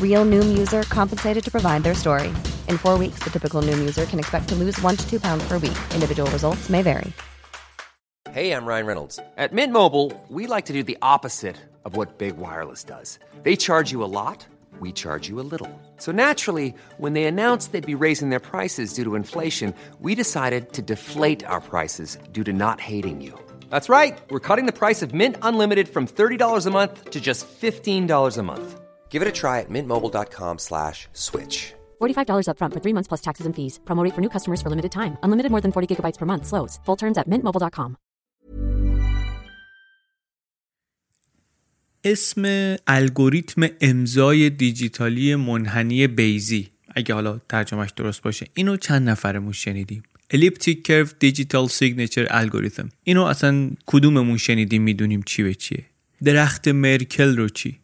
Real Noom user compensated to provide their story. In four weeks, the typical Noom user can expect to lose one to two pounds per week. Individual results may vary. Hey, I'm Ryan Reynolds. At Mint Mobile, we like to do the opposite of what Big Wireless does. They charge you a lot, we charge you a little. So naturally, when they announced they'd be raising their prices due to inflation, we decided to deflate our prices due to not hating you. That's right. We're cutting the price of Mint Unlimited from $30 a month to just $15 a month. Give it a try at mintmobile.com slash switch. $45 upfront for three months plus taxes and fees. Promo rate for new customers for limited time. Unlimited more than 40 gigabytes per month. Slows. Full terms at mintmobile.com. اسم الگوریتم امضای دیجیتالی منحنی بیزی اگه حالا ترجمهش درست باشه اینو چند نفرمون شنیدیم Elliptic Curve Digital Signature Algorithm اینو اصلا کدوممون شنیدیم می‌دونیم چی به چیه درخت مرکل رو چی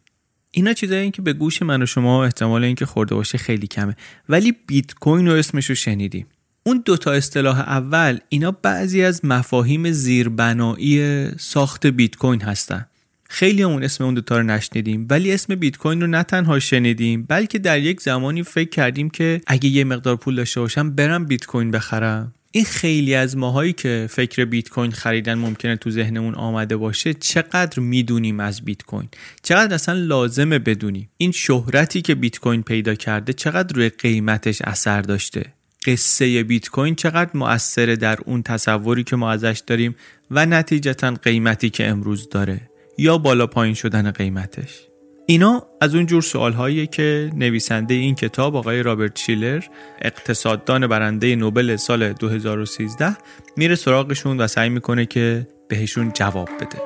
اینا چیزایی که به گوش من و شما احتمال اینکه خورده باشه خیلی کمه. ولی بیت کوین رو اسمش رو شنیدیم اون دوتا اصطلاح اول اینا بعضی از مفاهیم زیربنایی ساخت بیت کوین هستن. خیلی همون اسم اون دوتا رو نشنیدیم ولی اسم بیت کوین رو نه تنها شنیدیم بلکه در یک زمانی فکر کردیم که اگه یه مقدار پول داشته باشم برم بیت کوین بخرم. این خیلی از ماهایی که فکر بیت کوین خریدن ممکنه تو ذهنمون آمده باشه چقدر می‌دونیم از بیت کوین چقدر اصلا لازمه بدونیم؟ این شهرتی که بیت کوین پیدا کرده چقدر روی قیمتش اثر داشته؟ قصه بیت کوین چقدر مؤثره در اون تصوری که ما ازش داریم و نتیجتا قیمتی که امروز داره؟ یا بالا پایین شدن قیمتش؟ اینا از اون جور سوال هایی که نویسنده این کتاب آقای رابرت شیلر اقتصاددان برنده نوبل سال 2013 میره سراغشون و سعی می‌کنه که بهشون جواب بده.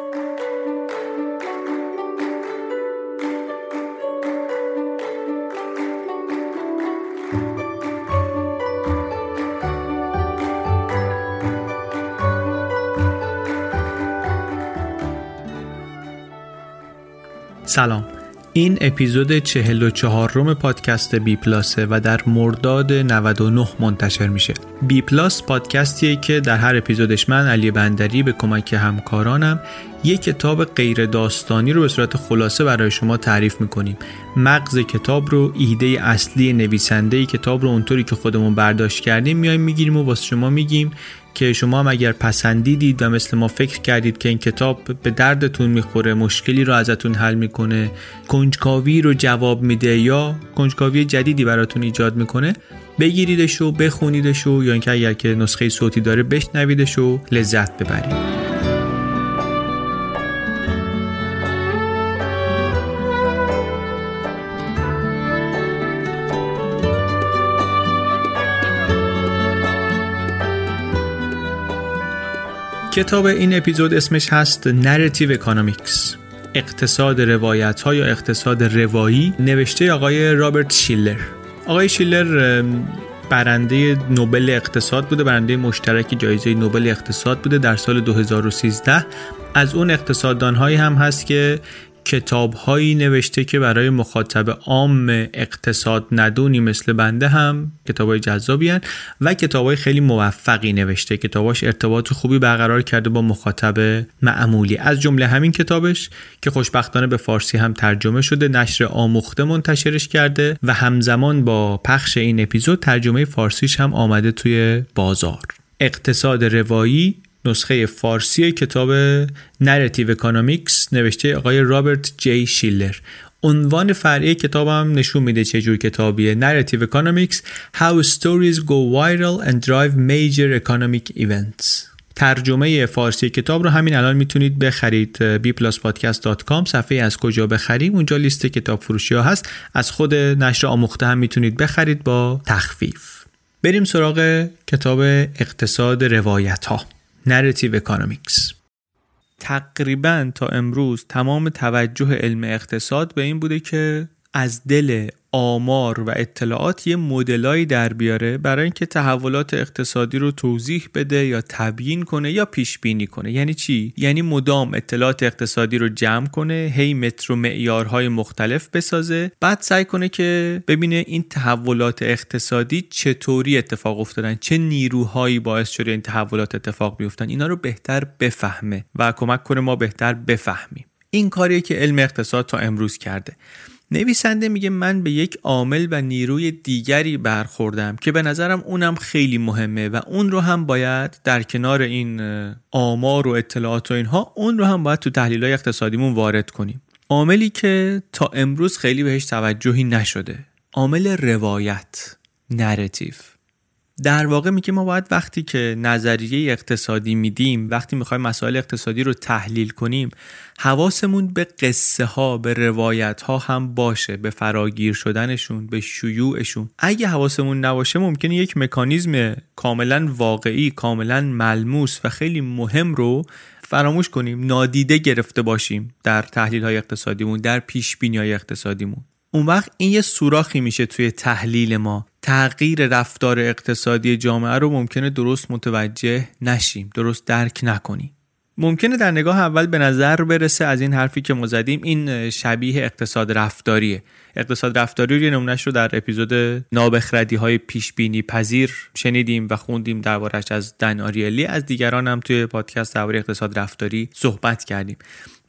سلام. این اپیزود 44 روم پادکست بی پلاسه و در مرداد 99 منتشر میشه. بی پلاس پادکستیه که در هر اپیزودش من علی بندری به کمک همکارانم یک کتاب غیر داستانی رو به صورت خلاصه برای شما تعریف می‌کنیم. مغز کتاب رو ایده اصلی نویسنده کتاب رو اونطوری که خودمون برداشت کردیم میایم می‌گیریم و واسه شما میگیم. که شما هم اگر پسندیدید و مثل ما فکر کردید که این کتاب به دردتون می‌خوره مشکلی رو ازتون حل می‌کنه کنجکاوی رو جواب میده یا کنجکاوی جدیدی براتون ایجاد می‌کنه بگیریدش و بخونیدش و یا اینکه اگر که نسخه صوتی داره بشنویدش و لذت ببرید. کتاب این اپیزود اسمش هست Narrative Economics. اقتصاد روایت ها یا اقتصاد روایی نوشته آقای رابرت شیلر. آقای شیلر برنده نوبل اقتصاد بوده برنده مشترک جایزه نوبل اقتصاد بوده در سال 2013 از اون اقتصاددان هایی هم هست که کتاب هایی نوشته که برای مخاطب عام اقتصاد ندونی مثل بنده هم کتاب های جذابی هن و کتاب های خیلی موفقی نوشته. کتاباش ارتباط خوبی برقرار کرده با مخاطب معمولی. از جمله همین کتابش که خوشبختانه به فارسی هم ترجمه شده نشر آموخته منتشرش کرده و همزمان با پخش این اپیزود ترجمه فارسیش هم آمده توی بازار. اقتصاد روایی نسخه فارسی کتاب Narrative Economics نوشته آقای رابرت جی شیلر. عنوان فرعی کتابم نشون میده چه جور کتابیه. Narrative Economics How Stories Go Viral and Drive Major Economic Events. ترجمه فارسی کتاب رو همین الان می‌تونید بخرید. bpluspodcast.com صفحه از کجا بخریم. اونجا لیست کتاب فروشی ها هست. از خود نشر آموخته هم می‌تونید بخرید با تخفیف. بریم سراغ کتاب اقتصاد روایت ها Narrative Economics. تقریبا تا امروز تمام توجه علم اقتصاد به این بوده که از دل آمار و اطلاعات یه مدلایی در بیاره برای اینکه تحولات اقتصادی رو توضیح بده یا تبیین کنه یا پیش بینی کنه. یعنی چی؟ یعنی مدام اطلاعات اقتصادی رو جمع کنه هی متر و معیارهای مختلف بسازه بعد سعی کنه که ببینه این تحولات اقتصادی چطوری اتفاق افتادن چه نیروهایی باعث شده این تحولات اتفاق بیفتن. اینا رو بهتر بفهمه و کمک کنه ما بهتر بفهمیم. این کاریه که علم اقتصاد تا امروز کرده. نویسنده میگه من به یک عامل و نیروی دیگری برخوردم که به نظرم اونم خیلی مهمه و اون رو هم باید در کنار این آمار و اطلاعات و اینها اون رو هم باید تو تحلیل های اقتصادیمون وارد کنیم. عاملی که تا امروز خیلی بهش توجهی نشده عامل روایت نراتیو. در واقع میگه ما باید وقتی که نظریه اقتصادی میدیم وقتی می‌خوایم مسائل اقتصادی رو تحلیل کنیم حواسمون به قصه ها به روایت ها هم باشه به فراگیر شدنشون به شیوعشون. اگه حواسمون نباشه ممکنه یک مکانیزم کاملا واقعی کاملا ملموس و خیلی مهم رو فراموش کنیم نادیده گرفته باشیم در تحلیل های اقتصادیمون در پیش بینی های اقتصادیمون. اون وقت این یه سوراخی میشه توی تحلیل ما. تغییر رفتار اقتصادی جامعه رو ممکنه درست متوجه نشیم درست درک نکنیم. ممکنه در نگاه اول به نظر برسه از این حرفی که ما زدیم این شبیه اقتصاد رفتاریه. اقتصاد رفتاری رو یه نمونهش رو در اپیزود نابخردی های پیش بینی پذیر شنیدیم و خوندیم دربارش از دن آریلی. از دیگران هم توی پادکست درباره اقتصاد رفتاری صحبت کردیم.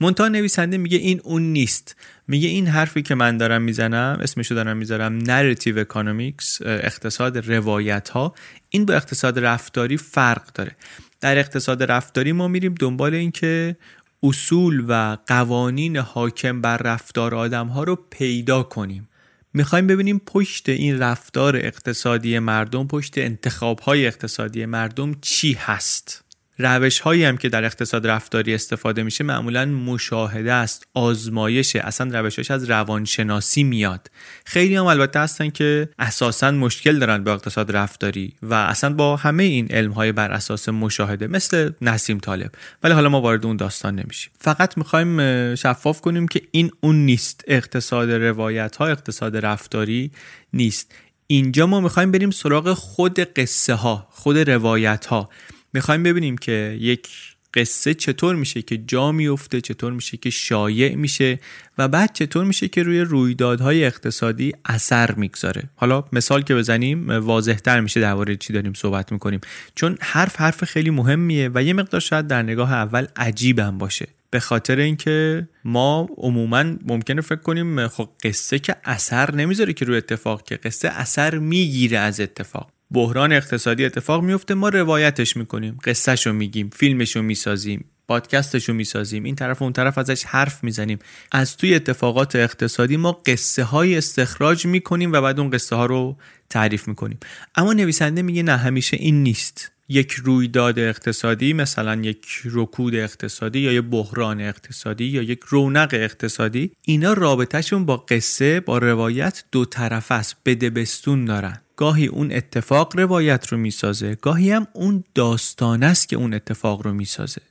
منتها نویسنده میگه این اون نیست. میگه این حرفی که من دارم می‌زنم اسمشو دارم می‌ذارم Narrative Economics اقتصاد روایت ها این با اقتصاد رفتاری فرق داره. در اقتصاد رفتاری ما میریم دنبال اینکه اصول و قوانین حاکم بر رفتار آدم ها رو پیدا کنیم. می‌خوایم ببینیم پشت این رفتار اقتصادی مردم پشت انتخاب های اقتصادی مردم چی هست. روش هایی هم که در اقتصاد رفتاری استفاده میشه معمولا مشاهده است آزمایشه اصلا روشش از روانشناسی میاد. خیلی هم البته هستن که اساسا مشکل دارن با اقتصاد رفتاری و اصلا با همه این علم های بر اساس مشاهده مثل نسیم طالب. ولی حالا ما وارد اون داستان نمیشیم. فقط می‌خوایم شفاف کنیم که این اون نیست. اقتصاد روایت ها اقتصاد رفتاری نیست. اینجا ما می‌خوایم بریم سراغ خود قصه ها خود روایت ها می‌خوایم ببینیم که یک قصه چطور میشه که جا میفته چطور میشه که شایع میشه و بعد چطور میشه که روی رویدادهای اقتصادی اثر می‌گذاره. حالا مثال که بزنیم واضحتر میشه درباره چی داریم صحبت می‌کنیم. چون حرف حرف خیلی مهمیه و یه مقدار شاید در نگاه اول عجیبم باشه. به خاطر اینکه ما عموما ممکنه فکر کنیم خب قصه که اثر نمی‌ذاره که روی اتفاق که قصه اثر می‌گیره از اتفاق. بحران اقتصادی اتفاق میفته ما روایتش می‌کنیم قصهشو میگیم فیلمشو می‌سازیم پادکستشو می‌سازیم این طرف و اون طرف ازش حرف می‌زنیم. از توی اتفاقات اقتصادی ما قصه های استخراج می‌کنیم و بعد اون قصه ها رو تعریف می‌کنیم. اما نویسنده میگه نه همیشه این نیست. یک رویداد اقتصادی مثلا یک رکود اقتصادی یا یک بحران اقتصادی یا یک رونق اقتصادی اینا رابطهشون با قصه با روایت دو طرف است بدبستون دارن. گاهی اون اتفاق روایت رو می‌سازه گاهی هم اون داستان است که اون اتفاق رو می‌سازه.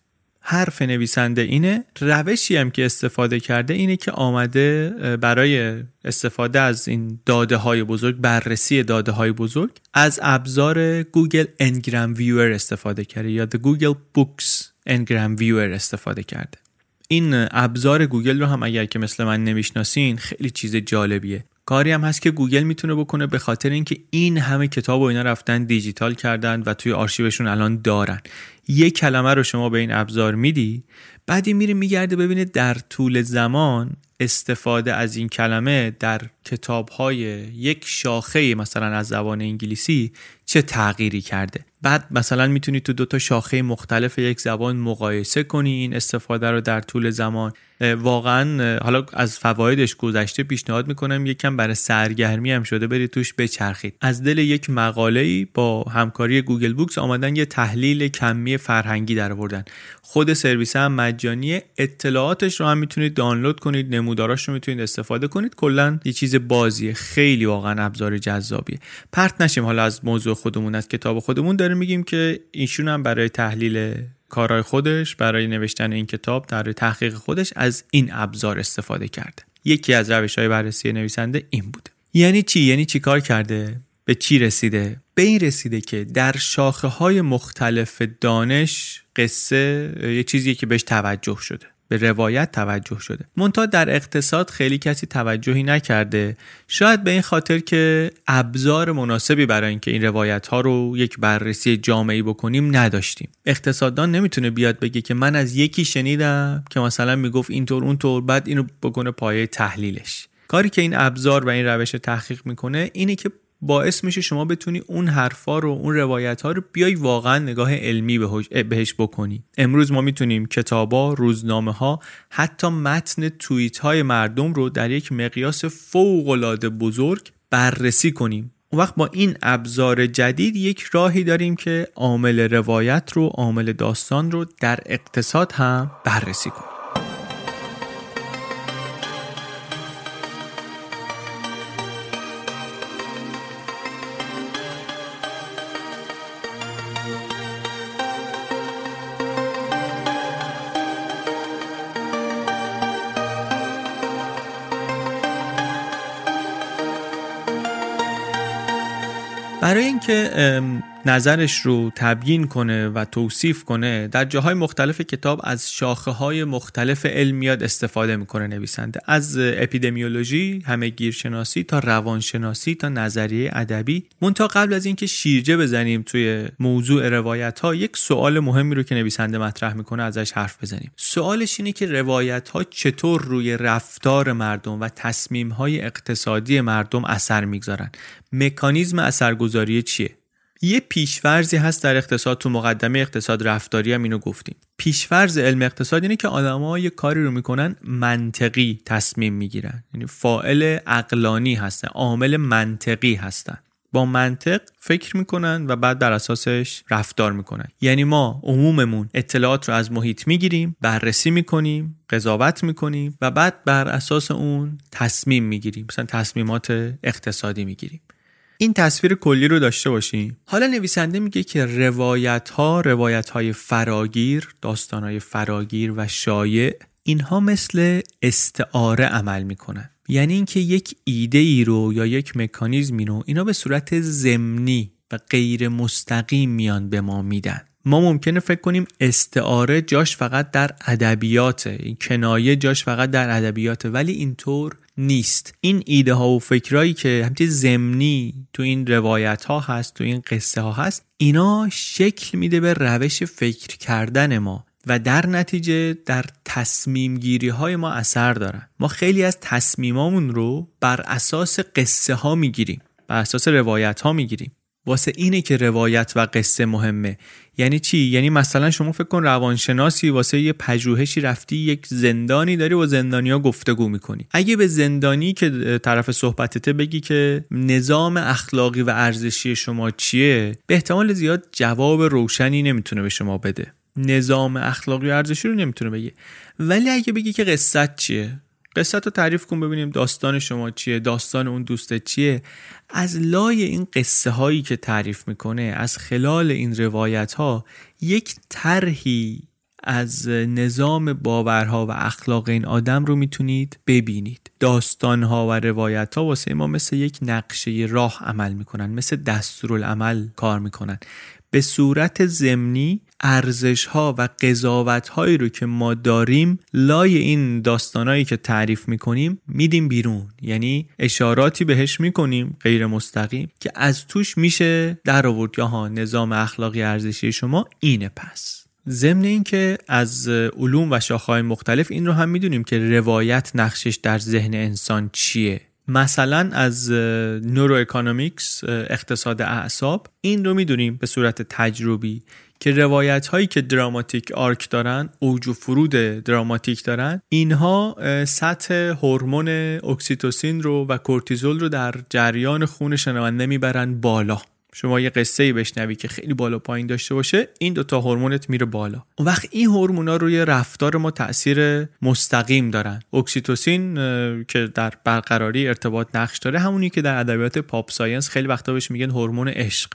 حرف نویسنده اینه. روشی هم که استفاده کرده اینه که آمده برای استفاده از این داده های بزرگ بررسی داده های بزرگ از ابزار Google Ngram Viewer استفاده کرده یا Google Books Ngram Viewer استفاده کرده. این ابزار گوگل رو هم اگر که مثل من نمی‌شناسین خیلی چیز جالبیه. کاری هم هست که گوگل می‌تونه بکنه به خاطر اینکه این همه کتاب و اینا رفتن دیجیتال کردن و توی آرشیوشون الان دارن. یک کلمه رو شما به این ابزار میدی بعدی میره میگرده ببینه در طول زمان استفاده از این کلمه در کتاب های یک شاخه مثلا از زبان انگلیسی چه تغییری کرده؟ بعد مثلا می‌تونید تو دو تا شاخه مختلف یک زبان مقایسه کنی این استفاده رو در طول زمان. واقعا حالا از فوایدش گذشته پیشنهاد می‌کنم یکم برای سرگرمی هم شده برید توش بچرخید. از دل یک مقاله با همکاری گوگل بوکس آمدن یه تحلیل کمی فرهنگی در آوردن. خود سرویس هم مجانی اطلاعاتش رو هم می‌تونید دانلود کنید نموداراش رو می‌تونید استفاده کنید. کلا یه چیز بازیه. خیلی واقعا ابزار جذابیه. پرت نشیم. حالا از موضوع خودمون از کتاب خودمون داره میگیم که ایشون هم برای تحلیل کارهای خودش برای نوشتن این کتاب در تحقیق خودش از این ابزار استفاده کرده. یکی از روش های بررسی نویسنده این بوده یعنی چی؟ یعنی چی کار کرده؟ به چی رسیده؟ به این رسیده که در شاخه های مختلف دانش قصه یه چیزی که بهش توجه شده. به روایت توجه شده. منتها در اقتصاد خیلی کسی توجهی نکرده. شاید به این خاطر که ابزار مناسبی برای اینکه این روایت ها رو یک بررسی جامعی بکنیم نداشتیم. اقتصاددان نمی‌تونه بیاد بگه که من از یکی شنیدم که مثلا می‌گفت اینطور اونطور بعد اینو بکنه پایه تحلیلش. کاری که این ابزار و این روش تحقیق می‌کنه اینه که باعث میشه شما بتونی اون حرفا رو اون روایت ها رو بیای واقعا نگاه علمی بهش بکنی. امروز ما می‌تونیم کتابا روزنامه ها حتی متن توییت های مردم رو در یک مقیاس فوق العاده بزرگ بررسی کنیم. اون وقت با این ابزار جدید یک راهی داریم که عامل روایت رو عامل داستان رو در اقتصاد هم بررسی کنیم. برای اینکه نظرش رو تبیین کنه و توصیف کنه در جاهای مختلف کتاب از شاخه های مختلف علمیات استفاده می‌کنه نویسنده. از اپیدمیولوژی همه گیرشناسی تا روانشناسی تا نظریه ادبی. مونتا قبل از اینکه شیرجه بزنیم توی موضوع روایت ها یک سوال مهمی رو که نویسنده مطرح می‌کنه ازش حرف بزنیم. سوالش اینه که روایت ها چطور روی رفتار مردم و تصمیم های اقتصادی مردم اثر می‌گذارن؟ مکانیزم اثرگذاری چیه؟ یه پیشورزی هست در اقتصاد تو مقدمه اقتصاد رفتاری هم اینو گفتیم. پیشورز علم اقتصاد اینه که آدما یه کاری رو می‌کنن منطقی تصمیم می‌گیرن. یعنی فائل اقلانی هستن عامل منطقی هستن. با منطق فکر می‌کنن و بعد در اساسش رفتار می‌کنن. یعنی ما عموممون اطلاعات رو از محیط می‌گیریم بررسی می‌کنیم قضاوت می‌کنیم و بعد بر اساس اون تصمیم می‌گیریم. مثلا تصمیمات اقتصادی می‌گیریم. این تصویر کلی رو داشته باشیم حالا نویسنده میگه که روایت ها روایت های فراگیر داستان های فراگیر و شایع اینها مثل استعاره عمل می‌کنن. یعنی اینکه یک ایده ای رو یا یک مکانیزمی رو اینا به صورت زمینی و غیر مستقیم میان به ما میدن. ما ممکنه فکر کنیم استعاره جاش فقط در ادبیاته این کنایه جاش فقط در ادبیاته ولی اینطور نیست. این ایده ها و فکرایی که همچنین زمینی تو این روایت ها هست تو این قصه ها هست اینا شکل میده به روش فکر کردن ما و در نتیجه در تصمیم گیری های ما اثر دارن. ما خیلی از تصمیمامون رو بر اساس قصه ها می‌گیریم بر اساس روایت ها می‌گیریم. واسه اینه که روایت و قصه مهمه. یعنی چی؟ یعنی مثلا شما فکر کن روانشناسی واسه یه پژوهشی رفتی یک زندانی داری و زندانیا گفتگو می‌کنی. اگه به زندانی که طرف صحبتته بگی که نظام اخلاقی و ارزشی شما چیه به احتمال زیاد جواب روشنی نمی‌تونه به شما بده. نظام اخلاقی و ارزشی رو نمی‌تونه بگه. ولی اگه بگی که قصت چیه؟ قصت رو تعریف کن ببینیم داستان شما چیه داستان اون دوستت چیه. از لای این قصه هایی که تعریف می‌کنه از خلال این روایت ها یک طرحی از نظام باورها و اخلاق این آدم رو می‌تونید ببینید. داستان ها و روایت ها واسه ما مثل یک نقشه راه عمل می‌کنن مثل دستورالعمل کار می‌کنن. به صورت زمینی ارزش ها و قضاوت هایی رو که ما داریم لای این داستانهایی که تعریف می‌کنیم میدیم بیرون. یعنی اشاراتی بهش می‌کنیم غیر مستقیم که از توش میشه در آورد ها نظام اخلاقی ارزشی شما اینه پس. ضمن اینکه از علوم و شاخه‌های مختلف این رو هم می‌دونیم که روایت نقشش در ذهن انسان چیه. مثلا از neuroeconomics اقتصاد اعصاب این رو می‌دونیم به صورت تجربی. که روایت هایی که dramatic arc دارن اوج و فرود دراماتیک دارن اینها سطح هورمون اکسیتوسین رو و کورتیزول رو در جریان خون شنونده می‌برن بالا. شما یه قصه ای بشنوی که خیلی بالا پایین داشته باشه این دوتا هورمونت میره بالا. اون وقت این هورمونا روی رفتار ما تاثیر مستقیم دارن. اکسیتوسین که در برقراری ارتباط نقش داره همونی که در ادبیات pop science خیلی وقتا بهش میگن هورمون عشق.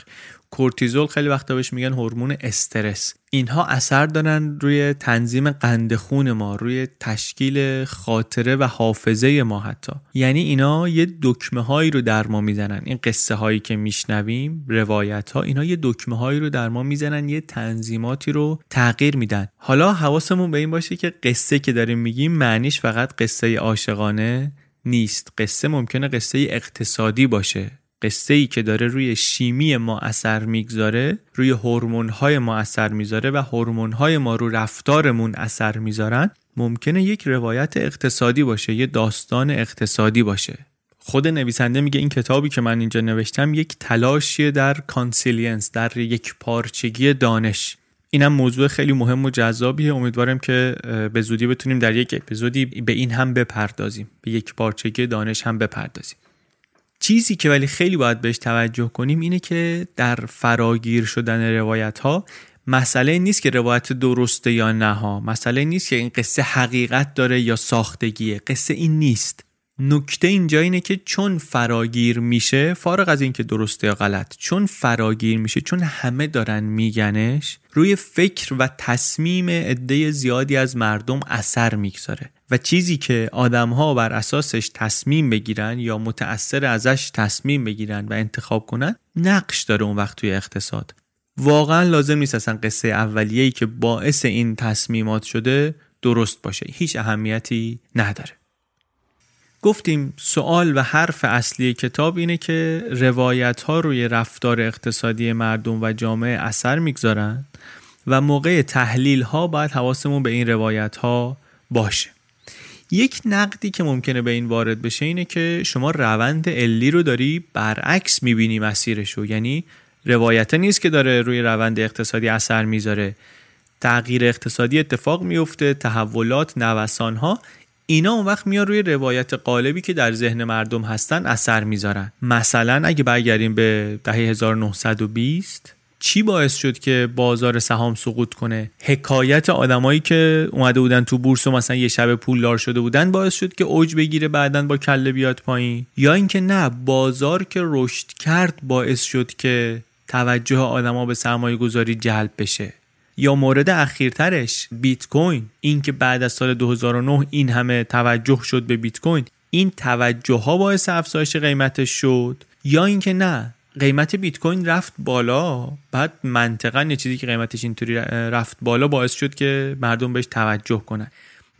کورتیزول خیلی وقتا بهش میگن هورمون استرس. اینها اثر دارن روی تنظیم قند خون ما روی تشکیل خاطره و حافظه ما حتی. یعنی اینا یه دکمه هایی رو در ما می‌زنن. این قصه هایی که میشنویم روایت ها اینا یه دکمه هایی رو در ما می‌زنن یه تنظیماتی رو تغییر میدن. حالا حواسمون به این باشه که قصه که داریم میگیم معنیش فقط قصه عاشقانه نیست. قصه ممکنه قصه اقتصادی باشه. قصه ای که داره روی شیمی ما اثر می‌گذاره روی هورمون های ما اثر می‌ذاره و هورمون های ما رو رفتارمون اثر می‌ذارن ممکنه یک روایت اقتصادی باشه یه داستان اقتصادی باشه. خود نویسنده میگه این کتابی که من اینجا نوشتم یک تلاشیه در consilience در یکپارچگی دانش. اینم موضوع خیلی مهم و جذابیه. امیدوارم که به زودی بتونیم در یک اپیزودی به این هم بپردازیم به یک پارچگی دانش هم بپردازیم. چیزی که ولی خیلی باید بهش توجه کنیم اینه که در فراگیر شدن روایت ها مسئله نیست که روایت درسته یا نه ها. مسئله نیست که این قصه حقیقت داره یا ساختگیه. قصه این نیست. نکته اینجا اینه که چون فراگیر میشه فارغ از اینکه درسته یا غلط چون فراگیر میشه چون همه دارن میگنش روی فکر و تصمیم عده زیادی از مردم اثر می‌گذاره. و چیزی که آدمها بر اساسش تصمیم بگیرن یا متأثر ازش تصمیم بگیرن و انتخاب کنن نقش داره اون وقت توی اقتصاد. واقعا لازم نیست اصلا قصه اولیه‌ای که باعث این تصمیمات شده درست باشه. هیچ اهمیتی نداره. گفتیم سوال و حرف اصلی کتاب اینه که روایت ها روی رفتار اقتصادی مردم و جامعه اثر می‌گذارن و موقع تحلیل ها باید حواسمون به این روایت ها باشه. یک نقدی که ممکنه به این وارد بشه اینه که شما روند علی رو داری برعکس می‌بینی مسیرش رو. یعنی روایت نیست که داره روی روند اقتصادی اثر می‌ذاره. تغییر اقتصادی اتفاق میفته تحولات نوسان ها اینا اون وقت میان روی روایت قالبی که در ذهن مردم هستن اثر می‌ذارن. مثلا اگه برگردیم به دهه 1920 چی باعث شد که بازار سهام سقوط کنه؟ حکایت آدمایی که اومده بودن تو بورس و مثلا یه شب پولدار شده بودن باعث شد که اوج بگیره بعدا با کله بیاد پایین. یا اینکه نه بازار که رشد کرد باعث شد که توجه آدما به سرمایه گذاری جلب بشه. یا مورد اخیرترش بیت کوین اینکه بعد از سال 2009 این همه توجه شد به بیت کوین این توجه ها باعث افزایش قیمتش شد یا اینکه نه قیمت بیت کوین رفت بالا بعد منطقا یه چیزی که قیمتش اینطوری رفت بالا باعث شد که مردم بهش توجه کنن.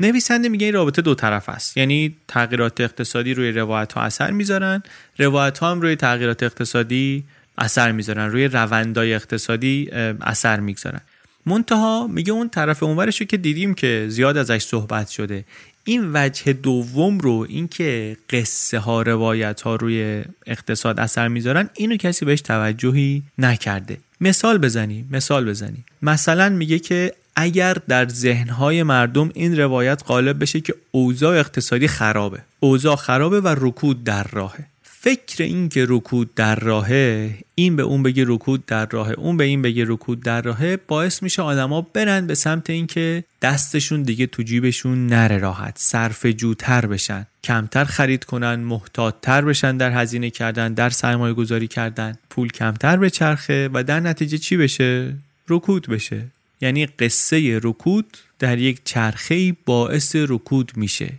نویسنده میگه این رابطه دو طرف است. یعنی تغییرات اقتصادی روی روایت ها اثر می‌ذارن روایت ها هم روی تغییرات اقتصادی اثر می‌ذارن روی روندای اقتصادی اثر می‌گذارن. منتها میگه اون طرف اونورش که دیدیم که زیاد ازش صحبت شده. این وجه دوم رو اینکه قصه ها روایت ها روی اقتصاد اثر می‌ذارن اینو کسی بهش توجهی نکرده. مثال بزنیم مثال بزنیم مثلا میگه که اگر در ذهنهای مردم این روایت غالب بشه که اوضاع اقتصادی خرابه. اوضاع خرابه و رکود در راهه. فکر این که رکود در راهه این به اون بگه رکود در راهه اون به این بگه رکود در راهه باعث میشه آدما برن به سمت اینکه دستشون دیگه تو جیبشون نره راحت صرف جوتر بشن کمتر خرید کنن محتاطتر بشن در هزینه کردن در سرمایه گذاری کردن پول کمتر به چرخه و در نتیجه چی بشه؟ رکود بشه. یعنی قصه رکود در یک چرخه باعث رکود میشه.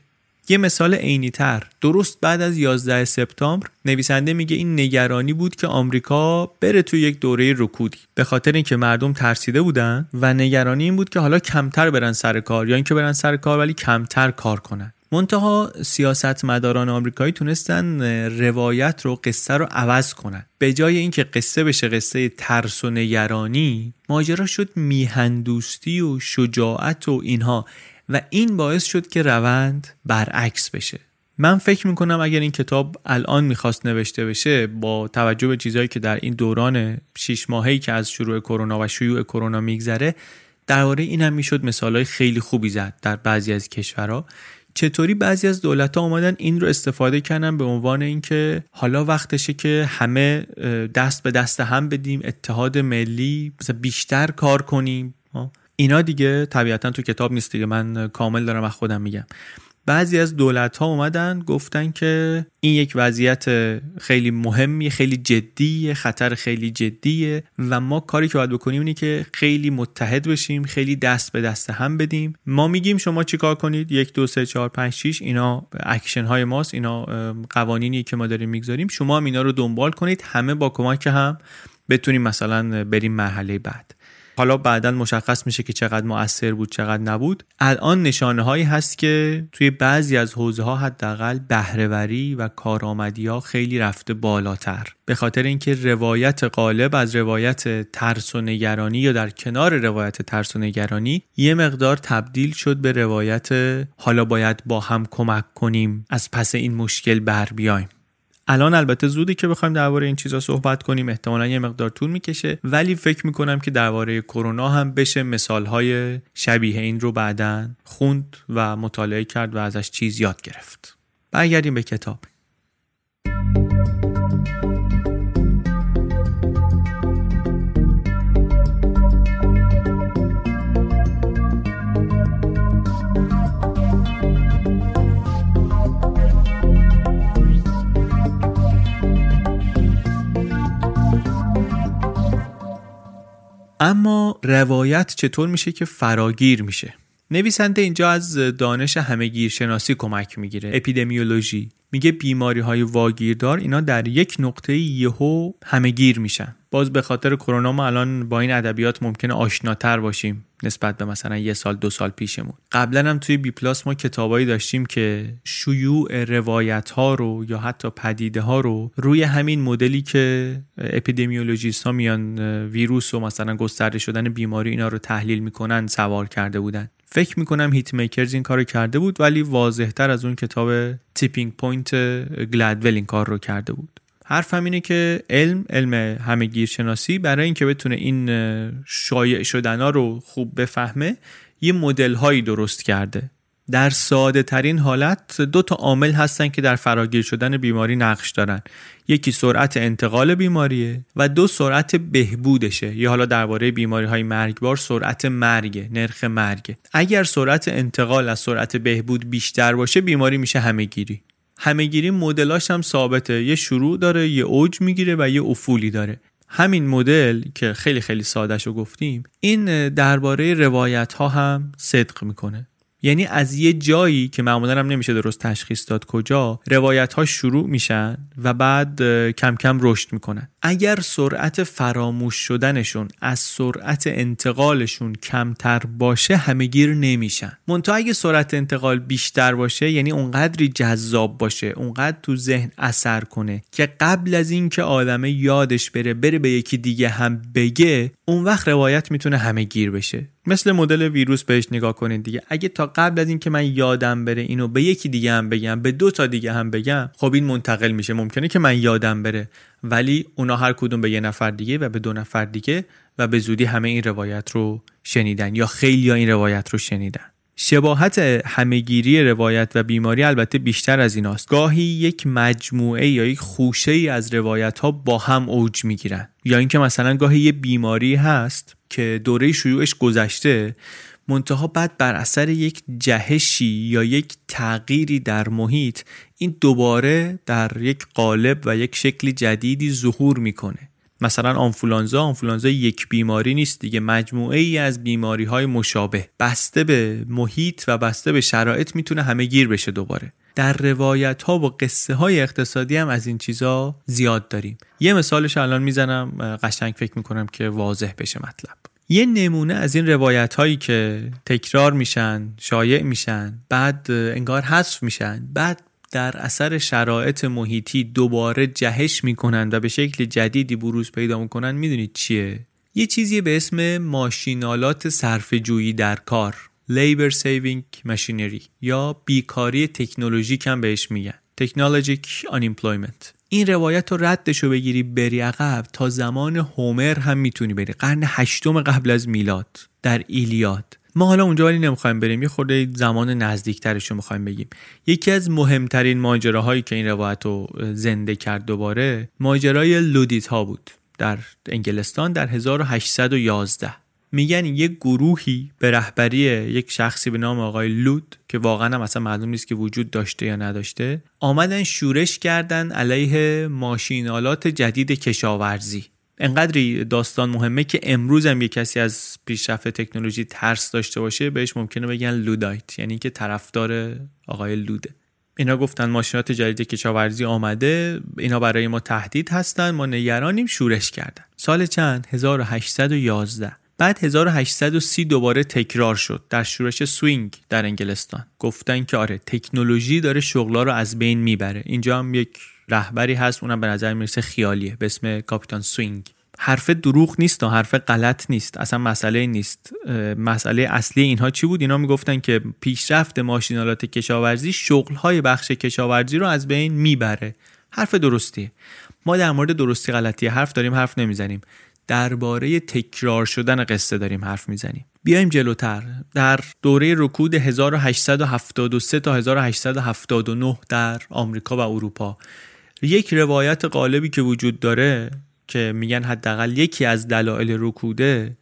یه مثال عینی تر. درست بعد از 11 سپتامبر نویسنده میگه این نگرانی بود که آمریکا بره توی یک دوره رکودی. به خاطر اینکه مردم ترسیده بودن و نگرانی این بود که حالا کمتر برن سر کار یا اینکه برن سر کار ولی کمتر کار کنن. منتها سیاستمداران آمریکایی تونستن روایت رو قصه رو عوض کنن. به جای اینکه قصه بشه قصه ترس و نگرانی ماجرا شد میهندوستی و شجاعت و اینها. و این باعث شد که روند برعکس بشه. من فکر می‌کنم اگر این کتاب الان می‌خواست نوشته بشه با توجه به چیزهایی که در این دوران شیش ماهی که از شروع کرونا و شیوع کرونا میگذره درباره این هم می‌شد مثالهای خیلی خوبی زد در بعضی از کشورها. چطوری بعضی از دولت ها اومدن این رو استفاده کردن به عنوان اینکه حالا وقتشه که همه دست به دست هم بدیم اتحاد ملی بیشتر کار کنیم؟ اینا دیگه طبیعتا تو کتاب نیست دیگه. من کامل دارم از خودم میگم. بعضی از دولت ها اومدن گفتن که این یک وضعیت خیلی مهمی خیلی جدیه خطر خیلی جدیه و ما کاری که باید بکنیم اینه که خیلی متحد بشیم خیلی دست به دست هم بدیم. ما میگیم شما چیکار کنید؟ یک دو سه چهار پنج شیش. اینا اکشن های ماست اینا قوانینی که ما داریم می‌گذاریم. شما هم اینا رو دنبال کنید همه با کمک هم بتونیم مثلا بریم مرحله بعد. حالا بعدا مشخص میشه که چقدر مؤثر بود چقدر نبود. الان نشانه هایی هست که توی بعضی از حوزه ها حداقل بهرهوری و کارآمدی ها خیلی رفته بالاتر. به خاطر اینکه روایت غالب از روایت ترس و نگرانی یا در کنار روایت ترس و نگرانی یه مقدار تبدیل شد به روایت حالا باید با هم کمک کنیم از پس این مشکل بر بیایم. الان البته زودی که بخوایم درباره این چیزا صحبت کنیم احتمالا یه مقدار طول می‌کشه ولی فکر می‌کنم که درباره کرونا هم بشه مثالهای شبیه این رو بعدا خوند و مطالعه کرد و ازش چیز یاد گرفت. برگردیم به کتاب. اما روایت چطور میشه که فراگیر میشه؟ نویسنده اینجا از دانش همهگیر شناسی کمک می‌گیره. اپیدمیولوژی. میگه بیماری های واگیردار اینا در یک نقطه یهو همهگیر میشن. باز به خاطر کرونا ما الان با این ادبیات ممکنه آشناتر باشیم نسبت به مثلا یه سال دو سال پیشمون. قبلا هم توی بی پلاس ما کتابایی داشتیم که شیوع روایت ها رو یا حتی پدیده ها رو روی همین مدلی که اپیدمیولوژیست ها میان ویروس و مثلا گسترده شدن بیماری اینا رو تحلیل می‌کنن سوار کرده بودن. فکر می‌کنم Hit Makers این کارو کرده بود ولی واضحتر از اون کتاب Tipping Point گلدول این کار رو کرده بود. حرفم اینه که علم علم همه‌گیرشناسی برای اینکه بتونه این شایع شدنا رو خوب بفهمه یه مدل هایی درست کرده. در ساده ترین حالت دو تا عامل هستن که در فراگیر شدن بیماری نقش دارن. یکی سرعت انتقال بیماریه و دو سرعت بهبودشه. یا حالا درباره بیماری های مرگبار سرعت مرگ نرخ مرگ اگر سرعت انتقال از سرعت بهبود بیشتر باشه بیماری میشه همهگیری. همهگیری مدلاش هم ثابته. یه شروع داره یه اوج می‌گیره و یه افولی داره. همین مدل که خیلی خیلی سادهش رو گفتیم این درباره روایت ها هم صدق می‌کنه. یعنی از یه جایی که معمولا هم نمیشه درست تشخیص داد کجا روایت ها شروع میشن و بعد کم کم رشد می‌کنن. اگر سرعت فراموش شدنشون از سرعت انتقالشون کمتر باشه همهگیر نمیشن. منتها اگه سرعت انتقال بیشتر باشه یعنی اونقدری جذاب باشه اونقدر تو ذهن اثر کنه که قبل از اینکه آدمه یادش بره بره به یکی دیگه هم بگه اون وقت روایت می‌تونه همهگیر بشه. مثل مدل ویروس بهش نگاه کنید دیگه. اگه تا قبل از اینکه من یادم بره اینو به یکی دیگه هم بگم به دو تا دیگه هم بگم خب این منتقل میشه. ممکنه که من یادم بره. ولی اونا هر کدوم به یه نفر دیگه و به دو نفر دیگه و به زودی همه این روایت رو شنیدن یا خیلی این روایت رو شنیدن. شباهت همهگیری روایت و بیماری البته بیشتر از ایناست. گاهی یک مجموعه یا یک خوشه ای از روایت ها با هم اوج می‌گیرن. یا اینکه مثلا گاهی یه بیماری هست که دوره شیوعش گذشته منتها بعد بر اثر یک جهشی یا یک تغییری در محیط این دوباره در یک قالب و یک شکل جدیدی ظهور می‌کنه. مثلا آنفولانزا آنفولانزا یک بیماری نیست دیگه. مجموعه ای از بیماری های مشابه. بسته به محیط و بسته به شرایط می‌تونه همه گیر بشه دوباره. در روایت ها و قصه های اقتصادی هم از این چیزا زیاد داریم. یه مثالش الان می‌زنم قشنگ فکر می‌کنم که واضح بشه مطلب. یه نمونه از این روایت هایی که تکرار میشن شایع میشن بعد انگار حذف میشن بعد در اثر شرایط محیطی دوباره جهش می‌کنن و به شکل جدیدی بروز پیدا می‌کنن می‌دونید چیه؟ یه چیزی به اسم ماشینالات صرف جویی در کار labor saving machinery یا بیکاری تکنولوژیک هم بهش میگن. Technologic unemployment. این روایت رو ردش رو بگیری بری عقب تا زمان هومر هم می‌تونی بری. قرن هشتم قبل از میلاد در ایلیاد. ما حالا اونجا ولی نمی‌خوایم بریم. یه خورده زمان نزدیکترش رو می‌خوایم بگیم. یکی از مهمترین ماجراهایی که این روایت رو زنده کرد دوباره ماجرای لودیت ها بود. در انگلستان در 1811 میگن یک گروهی به رهبری یک شخصی به نام آقای لود که واقعا هم اصلا معلوم نیست که وجود داشته یا نداشته آمدن شورش کردن علیه ماشینالات جدید کشاورزی. انقدری داستان مهمه که امروز هم یه کسی از پیشرفت تکنولوژی ترس داشته باشه بهش ممکنه بگن لودایت یعنی که طرفدار آقای لود. اینا گفتن ماشینات جدید کشاورزی آمده اینا برای ما تهدید هستن ما نگرانیم شورش کردن. سال چند؟ 1811 بعد 1830 دوباره تکرار شد در شورش سوینگ در انگلستان. گفتن که آره تکنولوژی داره شغلا رو از بین می‌بره. اینجا هم یک رهبری هست اونم به نظر می‌رسه خیالیه. به اسم کاپیتان سوینگ. حرف دروغ نیست و حرف غلط نیست. اصلا مسئله نیست. مسئله اصلی اینها چی بود؟ اینا می‌گفتن که پیشرفت ماشینالات کشاورزی شغلهای بخش کشاورزی رو از بین می‌بره. حرف درستیه. ما در مورد درستی غلطی حرف داریم حرف نمی‌زنیم. درباره تکرار شدن قصه داریم حرف می‌زنیم. بیایم جلوتر. در دوره رکود 1873 تا 1879 در آمریکا و اروپا یک روایت غالبی که وجود داره که میگن حداقل یکی از دلایل رکوده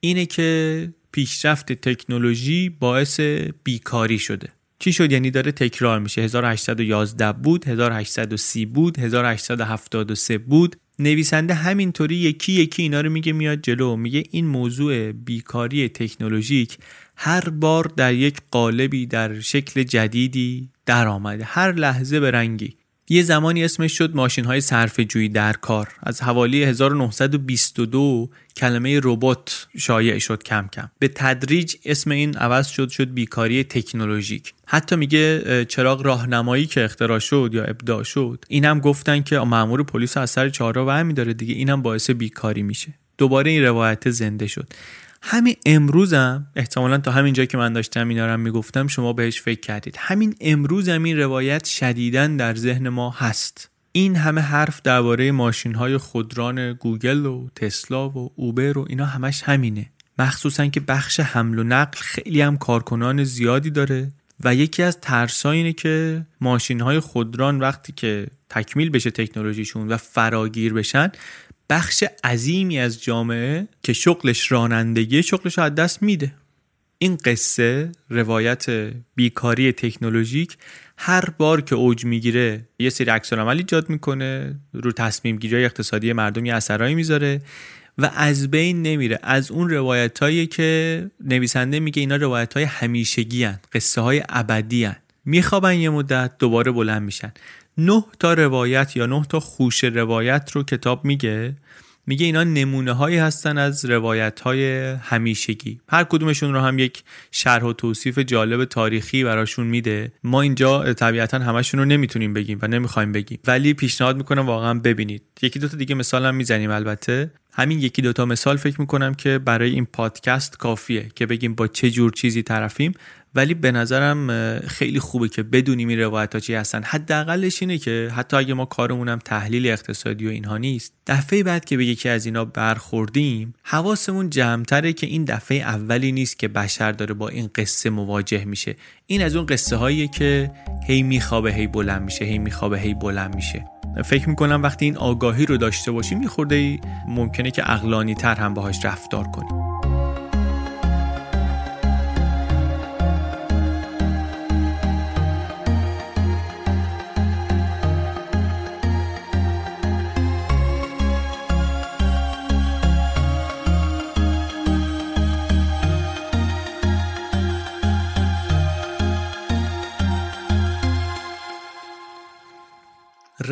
اینه که پیشرفت تکنولوژی باعث بیکاری شده. چی شد؟ یعنی داره تکرار میشه. 1811 بود 1830 بود 1873 بود. نویسنده همینطوری یکی یکی اینا رو میگه میاد جلو. میگه این موضوع بیکاری تکنولوژیک هر بار در یک قالبی در شکل جدیدی در آمده هر لحظه به رنگی. یه زمانی اسمش شد ماشین های صرف جویی در کار. از حوالی 1922 کلمه ربات شایع شد کم کم. به تدریج اسم این عوض شد شد بیکاری تکنولوژیک. حتی میگه چراغ راهنمایی که اختراع شد یا ابداع شد اینم گفتن که مامور پلیس از سر چهارراه برمی داره دیگه اینم باعث بیکاری میشه. دوباره این روایت زنده شد. همین امروزم احتمالا تا همین جایی که من داشتم اینا رو می‌گفتم شما بهش فکر کردید. همین امروز هم این روایت شدیدن در ذهن ما هست. این همه حرف درباره ماشین های خودران گوگل و تسلا و اوبر و اینا همش همینه. مخصوصا که بخش حمل و نقل خیلی هم کارکنان زیادی داره و یکی از ترس اینه که ماشین های خودران وقتی که تکمیل بشه تکنولوژیشون و فراگیر بشن بخش عظیمی از جامعه که شغلش رانندگی شغلش از دست میده این قصه روایت بیکاری تکنولوژیک هر بار که اوج می‌گیره یه سری عکس عمل ایجاد می‌کنه رو تصمیم گیری اقتصادی مردم یه اثرایی می‌ذاره و از بین نمیره از اون روایت که نویسنده میگه اینا روایت های همیشگی هن. قصه های ابدی هن. میخوابن یه مدت دوباره بلند میشن نه تا روایت یا نه تا خوش روایت رو کتاب میگه؟ میگه اینا نمونه هایی هستن از روایت های همیشگی. هر کدومشون رو هم یک شرح و توصیف جالب تاریخی براشون میده. ما اینجا طبیعتا همشون رو نمی‌تونیم بگیم و نمی‌خوایم بگیم. ولی پیشنهاد می‌کنم واقعا ببینید. یکی دوتا دیگه مثال هم می‌زنیم البته. همین یکی دوتا مثال فکر می‌کنم که برای این پادکست کافیه که بگیم با چه جور چیزی طرفیم. ولی به نظرم خیلی خوبه که بدونیم این روایت ها چی هستن. حداقلش اینه که حتی اگه ما کارمونم تحلیل اقتصادی و اینها نیست دفعه بعد که به یکی از اینا برخوردیم حواسمون جمعتره که این دفعه اولی نیست که بشر داره با این قصه مواجه میشه. این از اون قصه هاییه که هی میخوابه هی بلند میشه هی میخوابه هی بلند میشه. فکر می‌کنم وقتی این آگاهی رو داشته باشیم یه ممکنه که اقلانی تر هم باهاش رفتار کنیم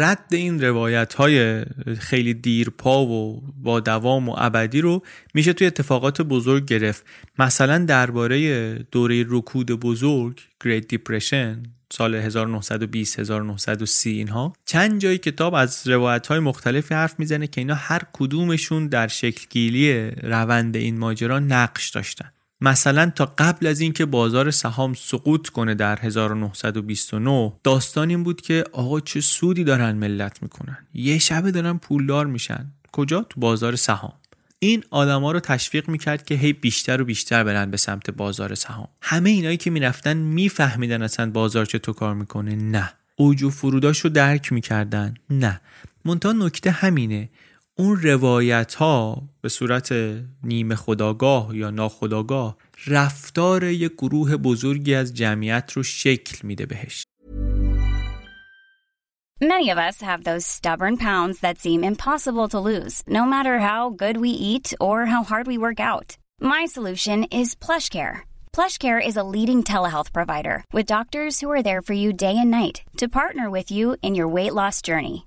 رد این روایت های خیلی دیرپا و با دوام و ابدی رو میشه توی اتفاقات بزرگ گرفت. مثلا درباره دوره رکود بزرگ Great Depression سال 1920 1930 اینها. چند جای کتاب از روایت های مختلفی حرف می‌زنه که اینا هر کدومشون در شکلگیری روند این ماجرا نقش داشتن. مثلا تا قبل از اینکه بازار سهام سقوط کنه در 1929 داستان این بود که آقا چه سودی دارن ملت می‌کنن. یه شبه دارن پولدار میشن. کجا؟ تو بازار سهام. این آدما رو تشویق می‌کرد که هی بیشتر و بیشتر برن به سمت بازار سهام. همه اینایی که می‌رفتن میفهمیدن اصلا بازار چطور کار می‌کنه؟ نه. اوج و فروداش رو درک می‌کردن؟ نه. منتها نکته همینه. اون روایت ها به صورت نیمه خداگاه یا ناخداگاه رفتار یک گروه بزرگی از جمعیت رو شکل میده بهش Many of us have those stubborn pounds that seem impossible to lose, no matter how good we eat or how hard we work out. My solution is PlushCare. PlushCare is a leading telehealth provider with doctors who are there for you day and night to partner with you in your weight loss journey.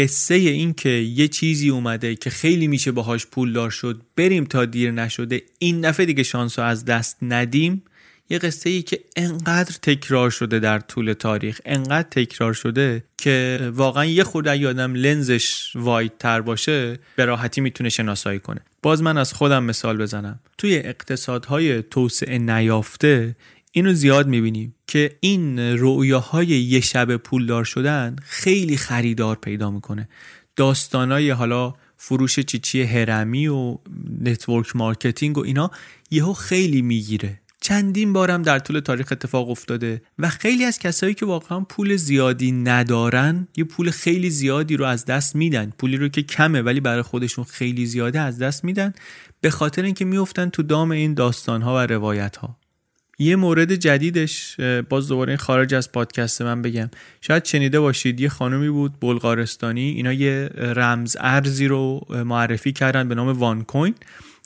قصه این که یه چیزی اومده که خیلی میشه باهاش پولدار شد بریم تا دیر نشده این دفعه دیگه شانس رو از دست ندیم یه قصه ای که انقدر تکرار شده در طول تاریخ انقدر تکرار شده که واقعا یه خورده یادم لنزش واید تر باشه به راحتی می‌تونه شناسایی کنه. باز من از خودم مثال بزنم. توی اقتصادهای توسعه نیافته اینو زیاد می‌بینیم که این رؤیاهای یه شب پولدار شدن خیلی خریدار پیدا می‌کنه. داستانای حالا فروش چیچی هرمی و network marketing و اینا یهو خیلی می‌گیره. چندین بارم در طول تاریخ اتفاق افتاده و خیلی از کسایی که واقعا پول زیادی ندارن یه پول خیلی زیادی رو از دست میدن. پولی رو که کمه ولی برای خودشون خیلی زیاده از دست میدن. به خاطر اینکه میفتن تو دام این داستان ها و روایت ها یه مورد جدیدش باز دوباره خارج از پادکست من بگم. شاید شنیده باشید یه خانومی بود بلغارستانی. اینا یه رمز ارزی رو معرفی کردن به نام OneCoin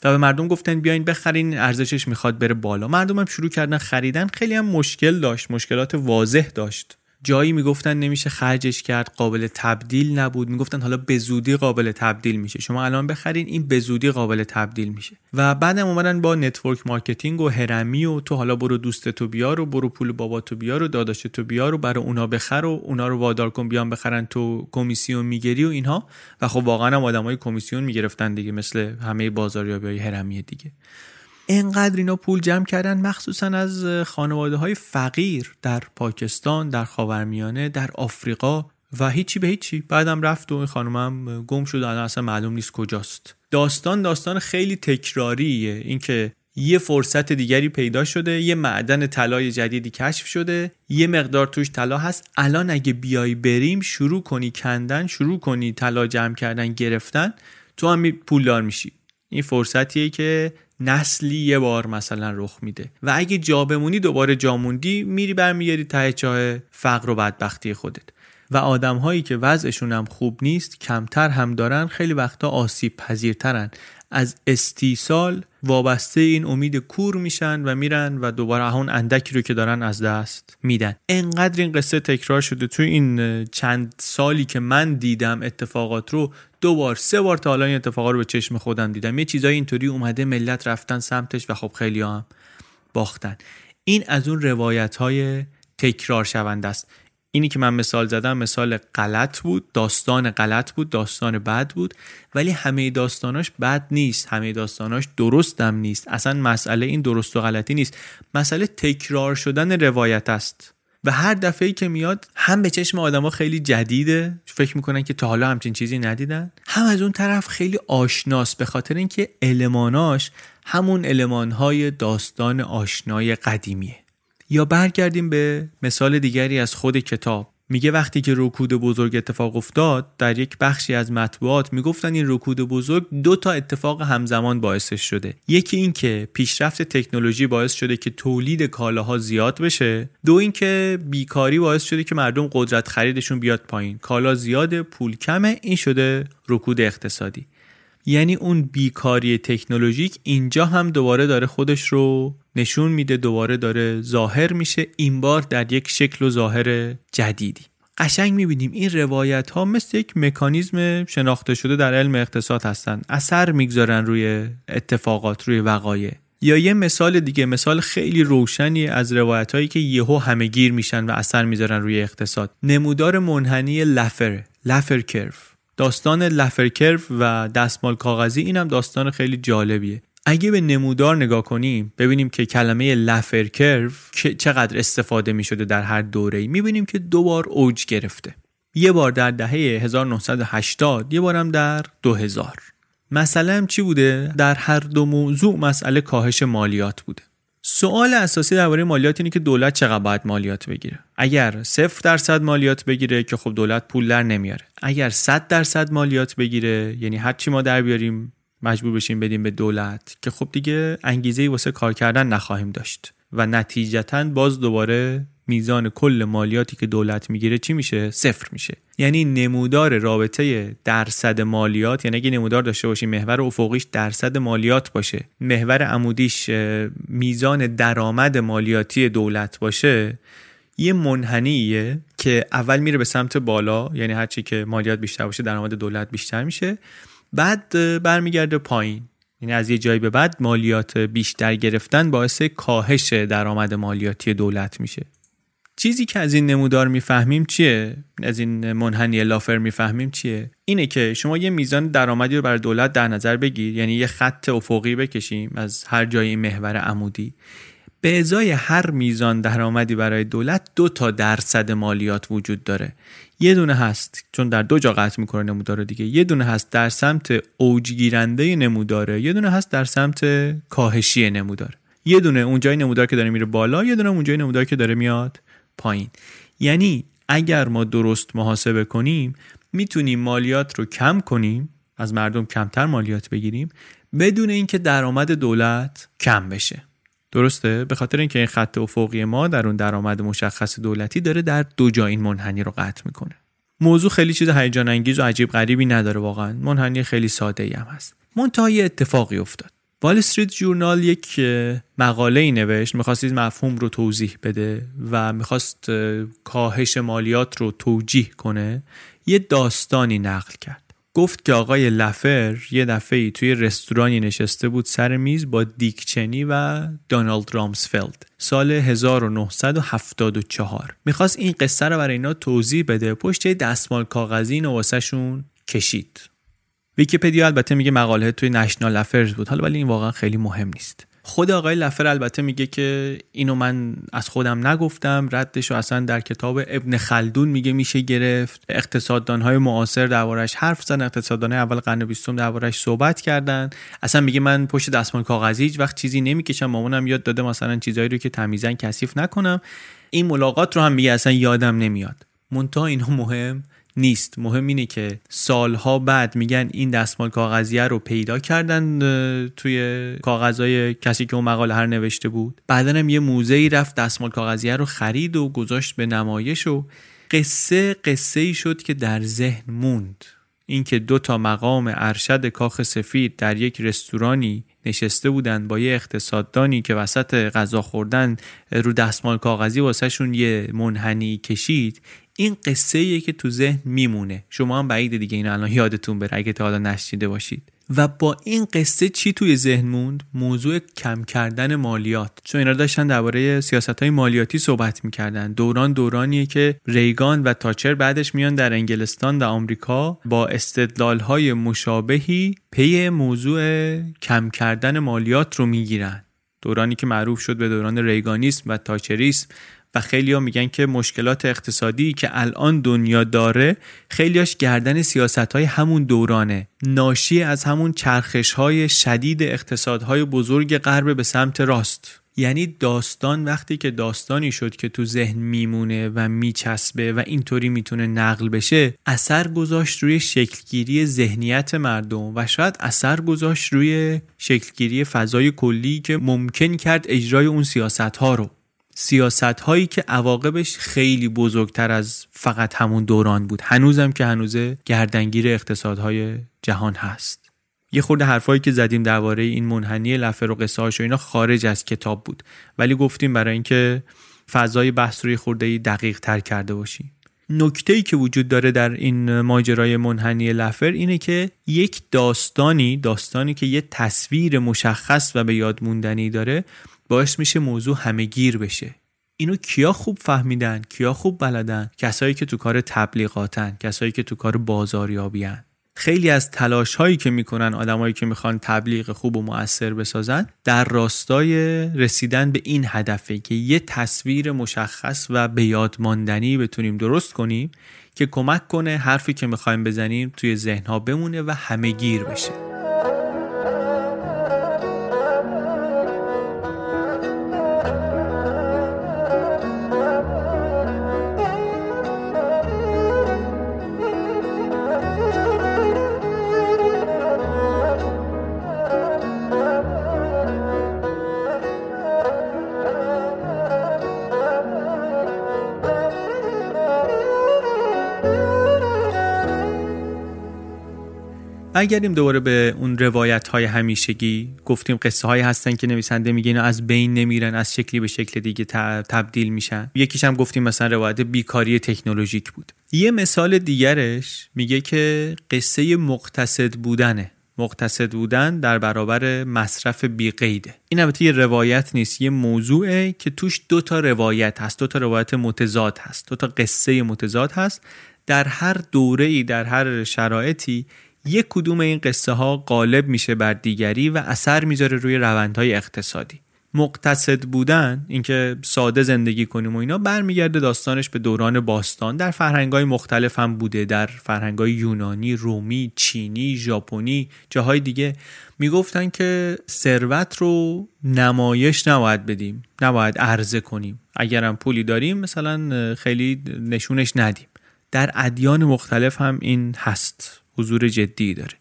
و به مردم گفتن بیاین بخرین ارزشش می‌خواد بره بالا. مردم هم شروع کردن خریدن. خیلی هم مشکل داشت مشکلات واضح داشت. جایی می‌گفتن نمیشه خرجش کرد قابل تبدیل نبود. می‌گفتن حالا به زودی قابل تبدیل میشه. شما الان بخرین این به زودی قابل تبدیل میشه. و بعدم اومدن با network marketing و هرمی و تو حالا برو دوست تو بیار و برو پول بابا تو بیار و داداش تو بیار و برای اونا بخر و اونا رو وادار کن بیان بخرن تو کمیسیون می‌گیری و اینها. و خب واقعا هم آدمای کمیسیون می‌گرفتن دیگه مثل همه بازاریابی هرمی دیگه. انقدر اینا پول جمع کردن مخصوصا از خانواده های فقیر در پاکستان در خاورمیانه در آفریقا و هیچی به هیچی. بعدم رفت و این خانمم گم شد الان اصلا معلوم نیست کجاست. داستان داستان خیلی تکراریه. اینکه یه فرصت دیگری پیدا شده یه معدن طلای جدیدی کشف شده یه مقدار توش طلا هست. الان اگه بیای بریم شروع کنی کندن شروع کنی طلا جمع کردن گرفتن تو هم پولدار میشی. این فرصتیه که نسلی یه بار مثلا رخ میده. و اگه جا بمونی دوباره جا موندی میری برمیگردی ته چاه فقر و بدبختی خودت. و آدم هایی که وضعشون هم خوب نیست کمتر هم دارن خیلی وقتا آسیب پذیرترن. از استیصال وابسته این امید کور میشن و میرن و دوباره اون اندکی رو که دارن از دست میدن. انقدر این قصه تکرار شده تو این چند سالی که من دیدم اتفاقات رو دو بار سه بار تا حالا این اتفاقات رو به چشم خودم دیدم. یه چیزای اینطوری اومده ملت رفتن سمتش و خب خیلی هم باختن. این از اون روایت های تکرار شونده است. اینی که من مثال زدم مثال غلط بود داستان غلط بود داستان بد بود ولی همه داستاناش بد نیست همه داستاناش درستم نیست. اصلا مسئله این درست و غلطی نیست. مسئله تکرار شدن روایت است. و هر دفعه که میاد هم به چشم آدما خیلی جدیده فکر می‌کنن که تا حالا همچین چیزی ندیدن هم از اون طرف خیلی آشناس به خاطر اینکه الماناش همون المانهای داستان آشنای قدیمیه. یا برگردیم به مثال دیگری از خود کتاب. میگه وقتی که رکود بزرگ اتفاق افتاد در یک بخشی از مطبوعات می‌گفتن این رکود بزرگ دو تا اتفاق همزمان باعثش شده. یکی این که پیشرفت تکنولوژی باعث شده که تولید کالاها زیاد بشه. دو اینکه بیکاری باعث شده که مردم قدرت خریدشون بیاد پایین. کالا زیاده پول کمه این شده رکود اقتصادی. یعنی اون بیکاری تکنولوژیک اینجا هم دوباره داره خودش رو نشون میده دوباره داره ظاهر میشه این بار در یک شکل و ظاهر جدیدی. قشنگ می‌بینیم این روایت ها مثل یک مکانیزم شناخته شده در علم اقتصاد هستن. اثر می‌گذارن روی اتفاقات روی وقایع. یا یه مثال دیگه مثال خیلی روشنی از روایت هایی که یهو همه گیر میشن و اثر می‌ذارن روی اقتصاد. نمودار منحنی لفر لفر کرف. داستان لفرکرف و دستمال کاغذی اینم داستان خیلی جالبیه. اگه به نمودار نگاه کنیم ببینیم که کلمه لفرکرف چقدر استفاده می شده در هر دوره می که دو بار اوج گرفته. یه بار در دهه 1980 یه بارم در 2000 مثلا چی بوده؟ در هر دو موضوع مسئله کاهش مالیات بوده. سوال اساسی درباره مالیات اینه که دولت چقدر باید مالیات بگیره. اگر صفر درصد مالیات بگیره که خب دولت پول در نمیاره. اگر 100 درصد مالیات بگیره یعنی هر چی ما در بیاریم مجبور بشیم بدیم به دولت که خب دیگه انگیزه واسه کار کردن نخواهیم داشت. و نتیجتا باز دوباره میزان کل مالیاتی که دولت می‌گیره چی میشه؟ صفر میشه. یعنی نمودار رابطه درصد مالیات یعنی اگه نمودار داشته باشیم محور افقیش درصد مالیات باشه. محور عمودیش میزان درآمد مالیاتی دولت باشه یه منحنیه که اول میره به سمت بالا یعنی هرچی که مالیات بیشتر باشه درآمد دولت بیشتر میشه. بعد برمیگرده پایین. یعنی از یه جایی به بعد مالیات بیشتر گرفتن باعث کاهش درآمد مالیاتی دولت میشه. چیزی که از این نمودار می‌فهمیم چیه؟ از این منحنی لافر می‌فهمیم چیه؟ اینه که شما یه میزان درآمدی رو برای دولت در نظر بگیر یعنی یه خط افقی بکشیم از هر جایی محور عمودی. به ازای هر میزان درآمدی برای دولت دو تا درصد مالیات وجود داره. یه دونه هست چون در دو جا قطع می‌کنه نمودار دیگه. یه دونه هست در سمت اوجگیرنده نموداره یه دونه هست در سمت کاهشی نمودار. یه دونه اونجای نمودار که داره میره بالا یه دونه اونجای نمودار که داره میاد پایین. یعنی اگر ما درست محاسبه کنیم می‌تونیم مالیات رو کم کنیم از مردم کمتر مالیات بگیریم بدون اینکه درآمد دولت کم بشه. درسته؟ به خاطر اینکه این خط افقی ما در اون درآمد مشخص دولتی داره در دو جا این منحنی رو قطع می‌کنه. موضوع خیلی چیز هیجان انگیز و عجیب غریبی نداره واقعا. منحنی خیلی ساده ای هم هست. منتها یه اتفاقی افتاد. وال استریت جورنال یک مقاله ای نوشت. می‌خواست مفهوم رو توضیح بده و می‌خواست کاهش مالیات رو توجیه کنه. یه داستانی نقل کرد. گفت که آقای لفر یه دفعه توی رستورانی نشسته بود سر میز با دیکچنی و دونالد رامسفلد سال 1974 می‌خواست این قصه رو برای اینا توضیح بده. پشت دستمال کاغذی اینو واسه کشید. ویکیپدیا البته میگه مقاله توی نشنال افرز بود. حالا ولی این واقعا خیلی مهم نیست. خود آقای لفر البته میگه که اینو من از خودم نگفتم ردش رو اصلا در کتاب ابن خلدون میگه میشه گرفت. اقتصاددان های معاصر دربارش حرف زدن اقتصاددان اول قرن بیستم دربارش صحبت کردن. اصلا میگه من پشت دستمال کاغذی وقت چیزی نمی‌کشم مامانم یاد داده مثلا چیزایی رو که تمیزن کثیف نکنم. این ملاقات رو هم میگه اصلا یادم نمیاد. منتها اینها مهم؟ نیست. مهم اینه که سالها بعد میگن این دستمال کاغذیه رو پیدا کردن توی کاغذهای کسی که اون مقاله هر نوشته بود. بعدا هم یه موزه رفت دستمال کاغذیه رو خرید و گذاشت به نمایش و قصه قصه ای شد که در ذهن موند. اینکه دو تا مقام ارشد کاخ سفید در یک رستورانی نشسته بودن با یه اقتصاددانی که وسط غذا خوردن رو دستمال کاغذی واسهشون یه منحنی کشید این قصه ایه که تو ذهن میمونه. شما هم بعید دیگه اینو الان یادتون بره اگه تا حالا نشیده باشید. و با این قصه چی توی ذهن موند؟ موضوع کم کردن مالیات. چون اینا داشتن درباره سیاست های مالیاتی صحبت می‌کردن. دوران دورانیه که ریگان و تاچر بعدش میان در انگلستان و آمریکا با استدلال های مشابهی پی موضوع کم کردن مالیات رو می‌گیرن. دورانی که معروف شد به دوران ریگانیسم و تاچریسم. و خیلی ها میگن که مشکلات اقتصادی که الان دنیا داره خیلیاش گردن سیاست های همون دورانه. ناشی از همون چرخش های شدید اقتصادهای بزرگ غرب به سمت راست. یعنی داستان وقتی که داستانی شد که تو ذهن میمونه و میچسبه و اینطوری می‌تونه نقل بشه اثر گذاشت روی شکلگیری ذهنیت مردم و شاید اثر گذاشت روی شکلگیری فضای کلی که ممکن کرد اجرای اون سیاست ها رو. سیاست هایی که عواقبش خیلی بزرگتر از فقط همون دوران بود. هنوزم که هنوزه گردنگیر اقتصادهای جهان هست. یه خورده حرفایی که زدیم درباره این منحنی لفه و قصه و اینا خارج از کتاب بود. ولی گفتیم برای اینکه فضای بحث روی خورده دقیق تر کرده باشیم. نکته ای که وجود داره در این ماجرای منحنی لفر اینه که یک داستانی داستانی که یه تصویر مشخص و به یاد موندنی داره باعث میشه موضوع همه گیر بشه. اینو کیا خوب فهمیدن کیا خوب بلدن؟ کسایی که تو کار تبلیغاتن کسایی که تو کار بازاریابیان خیلی از تلاش هایی که می‌کنن آدمایی که می‌خوان تبلیغ خوب و مؤثر بسازن در راستای رسیدن به این هدفه که یه تصویر مشخص و به یاد ماندنی بتونیم درست کنیم که کمک کنه حرفی که می‌خوایم بزنیم توی ذهن ها بمونه و همه گیر بشه. برگردیم دوباره به اون روایت های همیشگی. گفتیم قصه هایی هستن که نویسنده میگه اینا از بین نمیرن از شکلی به شکل دیگه تبدیل میشن. یکیش هم گفتیم مثلا روایت بیکاری تکنولوژیک بود. یه مثال دیگرش میگه که قصه مقتصد بودنه. مقتصد بودن در برابر مصرف بیقیده. این البته یه روایت نیست یه موضوعه که توش دو تا روایت هست. دو تا روایت متضاد هست. دو تا قصه متضاد هست. در هر دوره ای در هر شرایطی یک کدوم این قصه ها غالب میشه بر دیگری و اثر می‌ذاره روی روندهای اقتصادی مقتصد بودن اینکه ساده زندگی کنیم و اینا برمیگرده داستانش به دوران باستان در فرهنگای مختلف هم بوده در فرهنگای یونانی، رومی، چینی، ژاپنی، جاهای دیگه می‌گفتن که ثروت رو نمایش نباید بدیم، نباید عرضه کنیم. اگرم پولی داریم مثلا خیلی نشونش ندیم. در ادیان مختلف هم این هست حضور جدی داره.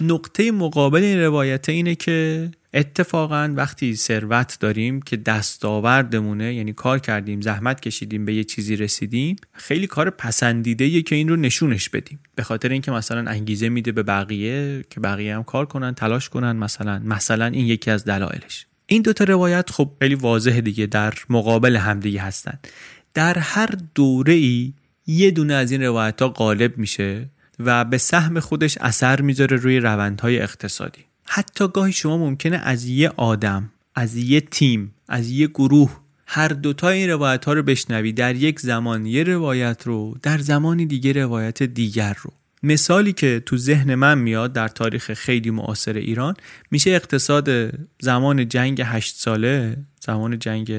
نقطه مقابل این روایت اینه که اتفاقا وقتی ثروت داریم که دستاوردمونه یعنی کار کردیم زحمت کشیدیم به یه چیزی رسیدیم خیلی کار پسندیده یه که این رو نشونش بدیم. به خاطر اینکه مثلا انگیزه میده به بقیه که بقیه هم کار کنن تلاش کنن مثلا مثلا این یکی از دلایلش. این دوتا روایت خب خیلی واضح دیگه در مقابل همدیگه هستن. در هر دوره ای یه دونه از این روایت ها غالب میشه. و به سهم خودش اثر می‌ذاره روی روندهای اقتصادی. حتی گاهی شما ممکنه از یه آدم از یه تیم از یه گروه هر دوتا این روایت ها رو بشنوی در یک زمان یه روایت رو در زمانی دیگه روایت دیگر رو. مثالی که تو ذهن من میاد در تاریخ خیلی معاصر ایران میشه اقتصاد زمان جنگ هشت ساله زمان جنگ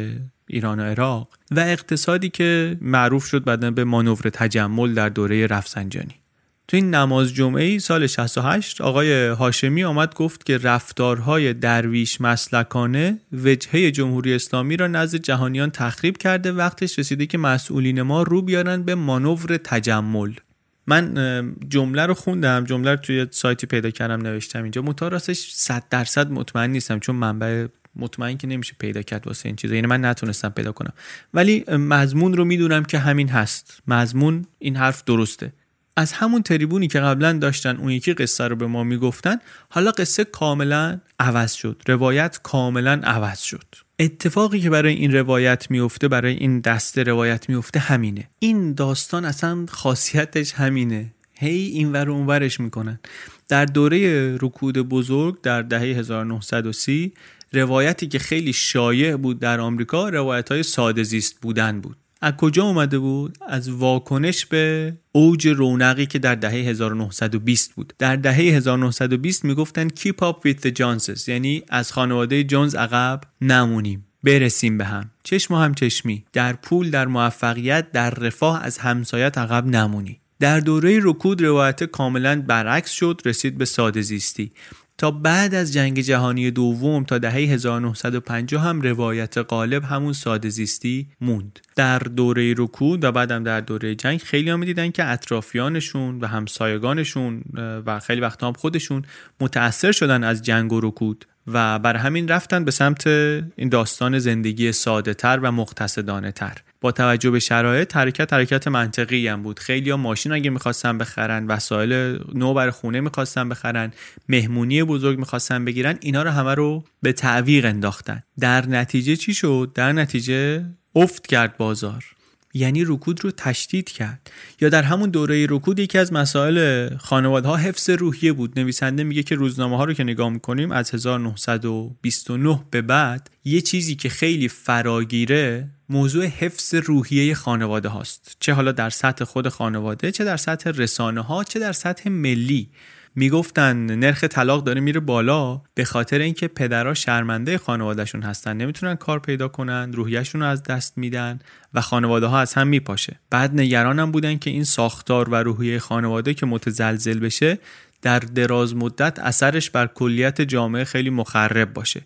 ایران و عراق و اقتصادی که معروف شد بعدا به مانور تجمل در دوره رفسنجانی. تو این نماز جمعه سال 68 آقای هاشمی آمد گفت که رفتارهای درویش مسلکانه وجهه جمهوری اسلامی را نزد جهانیان تخریب کرده. وقتش رسیده که مسئولین ما رو بیارن به مانور تجمل. من جمله رو خوندم. جمله رو توی سایتی پیدا کردم نوشتم اینجا. متراستش 100 درصد مطمئن نیستم چون منبع مطمئن که نمیشه پیدا کرد واسه این چیزا. یعنی من نتونستم پیدا کنم. ولی مضمون رو می‌دونم که همین هست. مضمون این حرف درسته. از همون تریبونی که قبلا داشتن اون یکی قصه رو به ما می‌گفتن حالا قصه کاملا عوض شد. روایت کاملا عوض شد. اتفاقی که برای این روایت میفته برای این دسته روایت میفته همینه. این داستان اصلا خاصیتش همینه. هی این ور اونورش می‌کنن. در دوره رکود بزرگ در دهه 1930 روایتی که خیلی شایع بود در آمریکا روایت های ساده زیست بودن بود. از کجا اومده بود؟ از واکنش به اوج رونقی که در دهه 1920 بود. در دهه 1920 می‌گفتن keep up with the Joneses یعنی از خانواده جونز عقب نمونیم. برسیم به هم. چشم و هم چشمی در پول در موفقیت در رفاه از همسایت عقب نمونی. در دوره رکود روایت کاملا برعکس شد رسید به ساده زیستی. تا بعد از جنگ جهانی دوم تا دهه 1950 هم روایت غالب همون ساده زیستی موند. در دوره رکود و بعدم در دوره جنگ خیلی هم دیدن که اطرافیانشون و همسایگانشون و خیلی وقت هم خودشون متأثر شدن از جنگ و رکود. و بر همین رفتن به سمت این داستان زندگی ساده تر و مقتصدانه تر با توجه به شرایط حرکت حرکت منطقی هم بود. خیلی ها ماشین اگه می‌خواستن بخرن وسایل نو بر خونه می‌خواستن بخرن مهمونی بزرگ می‌خواستن بگیرن اینا رو همه رو به تعویق انداختن. در نتیجه چی شد؟ در نتیجه افت کرد بازار. یعنی رکود رو تشدید کرد. یا در همون دوره رکود یکی از مسائل خانواده ها حفظ روحیه بود. نویسنده میگه که روزنامه ها رو که نگاه می‌کنیم از 1929 به بعد یه چیزی که خیلی فراگیره موضوع حفظ روحیه خانواده هاست. چه حالا در سطح خود خانواده چه در سطح رسانه ها چه در سطح ملی. می‌گفتن نرخ طلاق داره میره بالا به خاطر اینکه پدرها شرمنده خانوادهشون هستن. نمی‌تونن کار پیدا کنن روحیهشون رو از دست میدن و خانواده ها از هم میپاشه. بعد نگرانم بودن که این ساختار و روحیه خانواده که متزلزل بشه در دراز مدت اثرش بر کلیت جامعه خیلی مخرب باشه.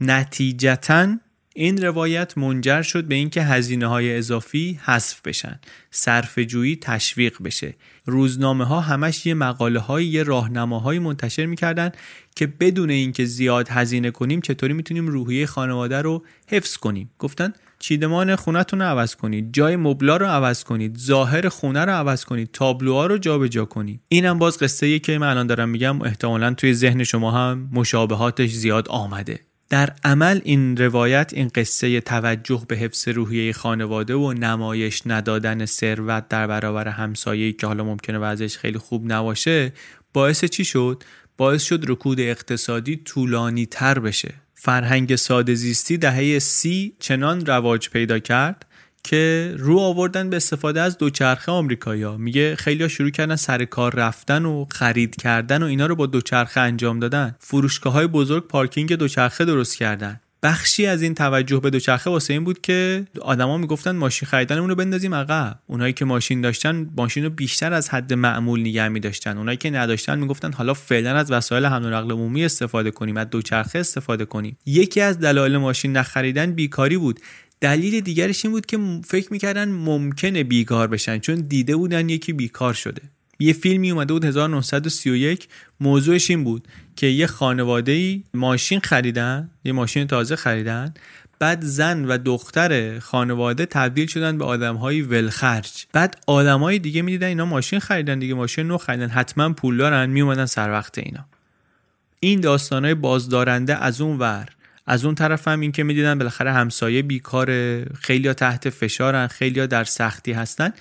نتیجتا این روایت منجر شد به اینکه هزینه های اضافی حذف بشن صرف جویی تشویق بشه. روزنامه ها همش یه مقاله های یه راهنماهایی منتشر می‌کردن که بدون اینکه زیاد هزینه کنیم چطوری می‌تونیم روحیه خانواده رو حفظ کنیم. گفتن چیدمان خونتون رو عوض کنید جای مبلا رو عوض کنید ظاهر خونه رو عوض کنید تابلوها رو جابجا کنید. اینم باز قصه که من الان دارم میگم احتمالا توی ذهن شما هم مشابهاتش زیاد آمده. در عمل این روایت این قصه توجه به حفظ روحیه خانواده و نمایش ندادن ثروت در برابر همسایه‌ای که حالا ممکنه وضعش خیلی خوب نباشه باعث چی شد؟ باعث شد رکود اقتصادی طولانی تر بشه. فرهنگ ساده زیستی دهه سی چنان رواج پیدا کرد که رو آوردن به استفاده از دوچرخه آمریکایا میگه خیلی شروع کردن سر کار رفتن و خرید کردن و اینا رو با دوچرخه انجام دادن. فروشگاه های بزرگ پارکینگ دوچرخه درست کردن. بخشی از این توجه به دوچرخه واسه این بود که آدما می‌گفتن ماشین خریدنمون رو بندازیم عقب. اونایی که ماشین داشتن ماشین رو بیشتر از حد معمول نگه می داشتن اونایی که نداشتن می‌گفتن حالا فعلا از وسایل حمل و نقل عمومی استفاده کنیم از دوچرخه استفاده کنیم. یکی از دلایل ماشین نخریدن بیکاری بود. دلیل دیگرش این بود که فکر می‌کردن ممکنه بیکار بشن چون دیده بودن یکی بیکار شده. یه فیلمی اومده بود 1931 موضوعش این بود که یه خانواده ای ماشین خریدن یه ماشین تازه خریدن بعد زن و دختر خانواده تبدیل شدن به آدمهای ولخرج. بعد آدمای دیگه می‌دیدن اینا ماشین خریدن دیگه ماشین نو خریدن حتما پول دارن میومدن سر وقت اینا. این داستانهای بازدارنده از اون ور از اون طرف هم این که می‌دیدن بالاخره همسایه بیکار خیلی تحت فشارن خیلی در سختی هستن.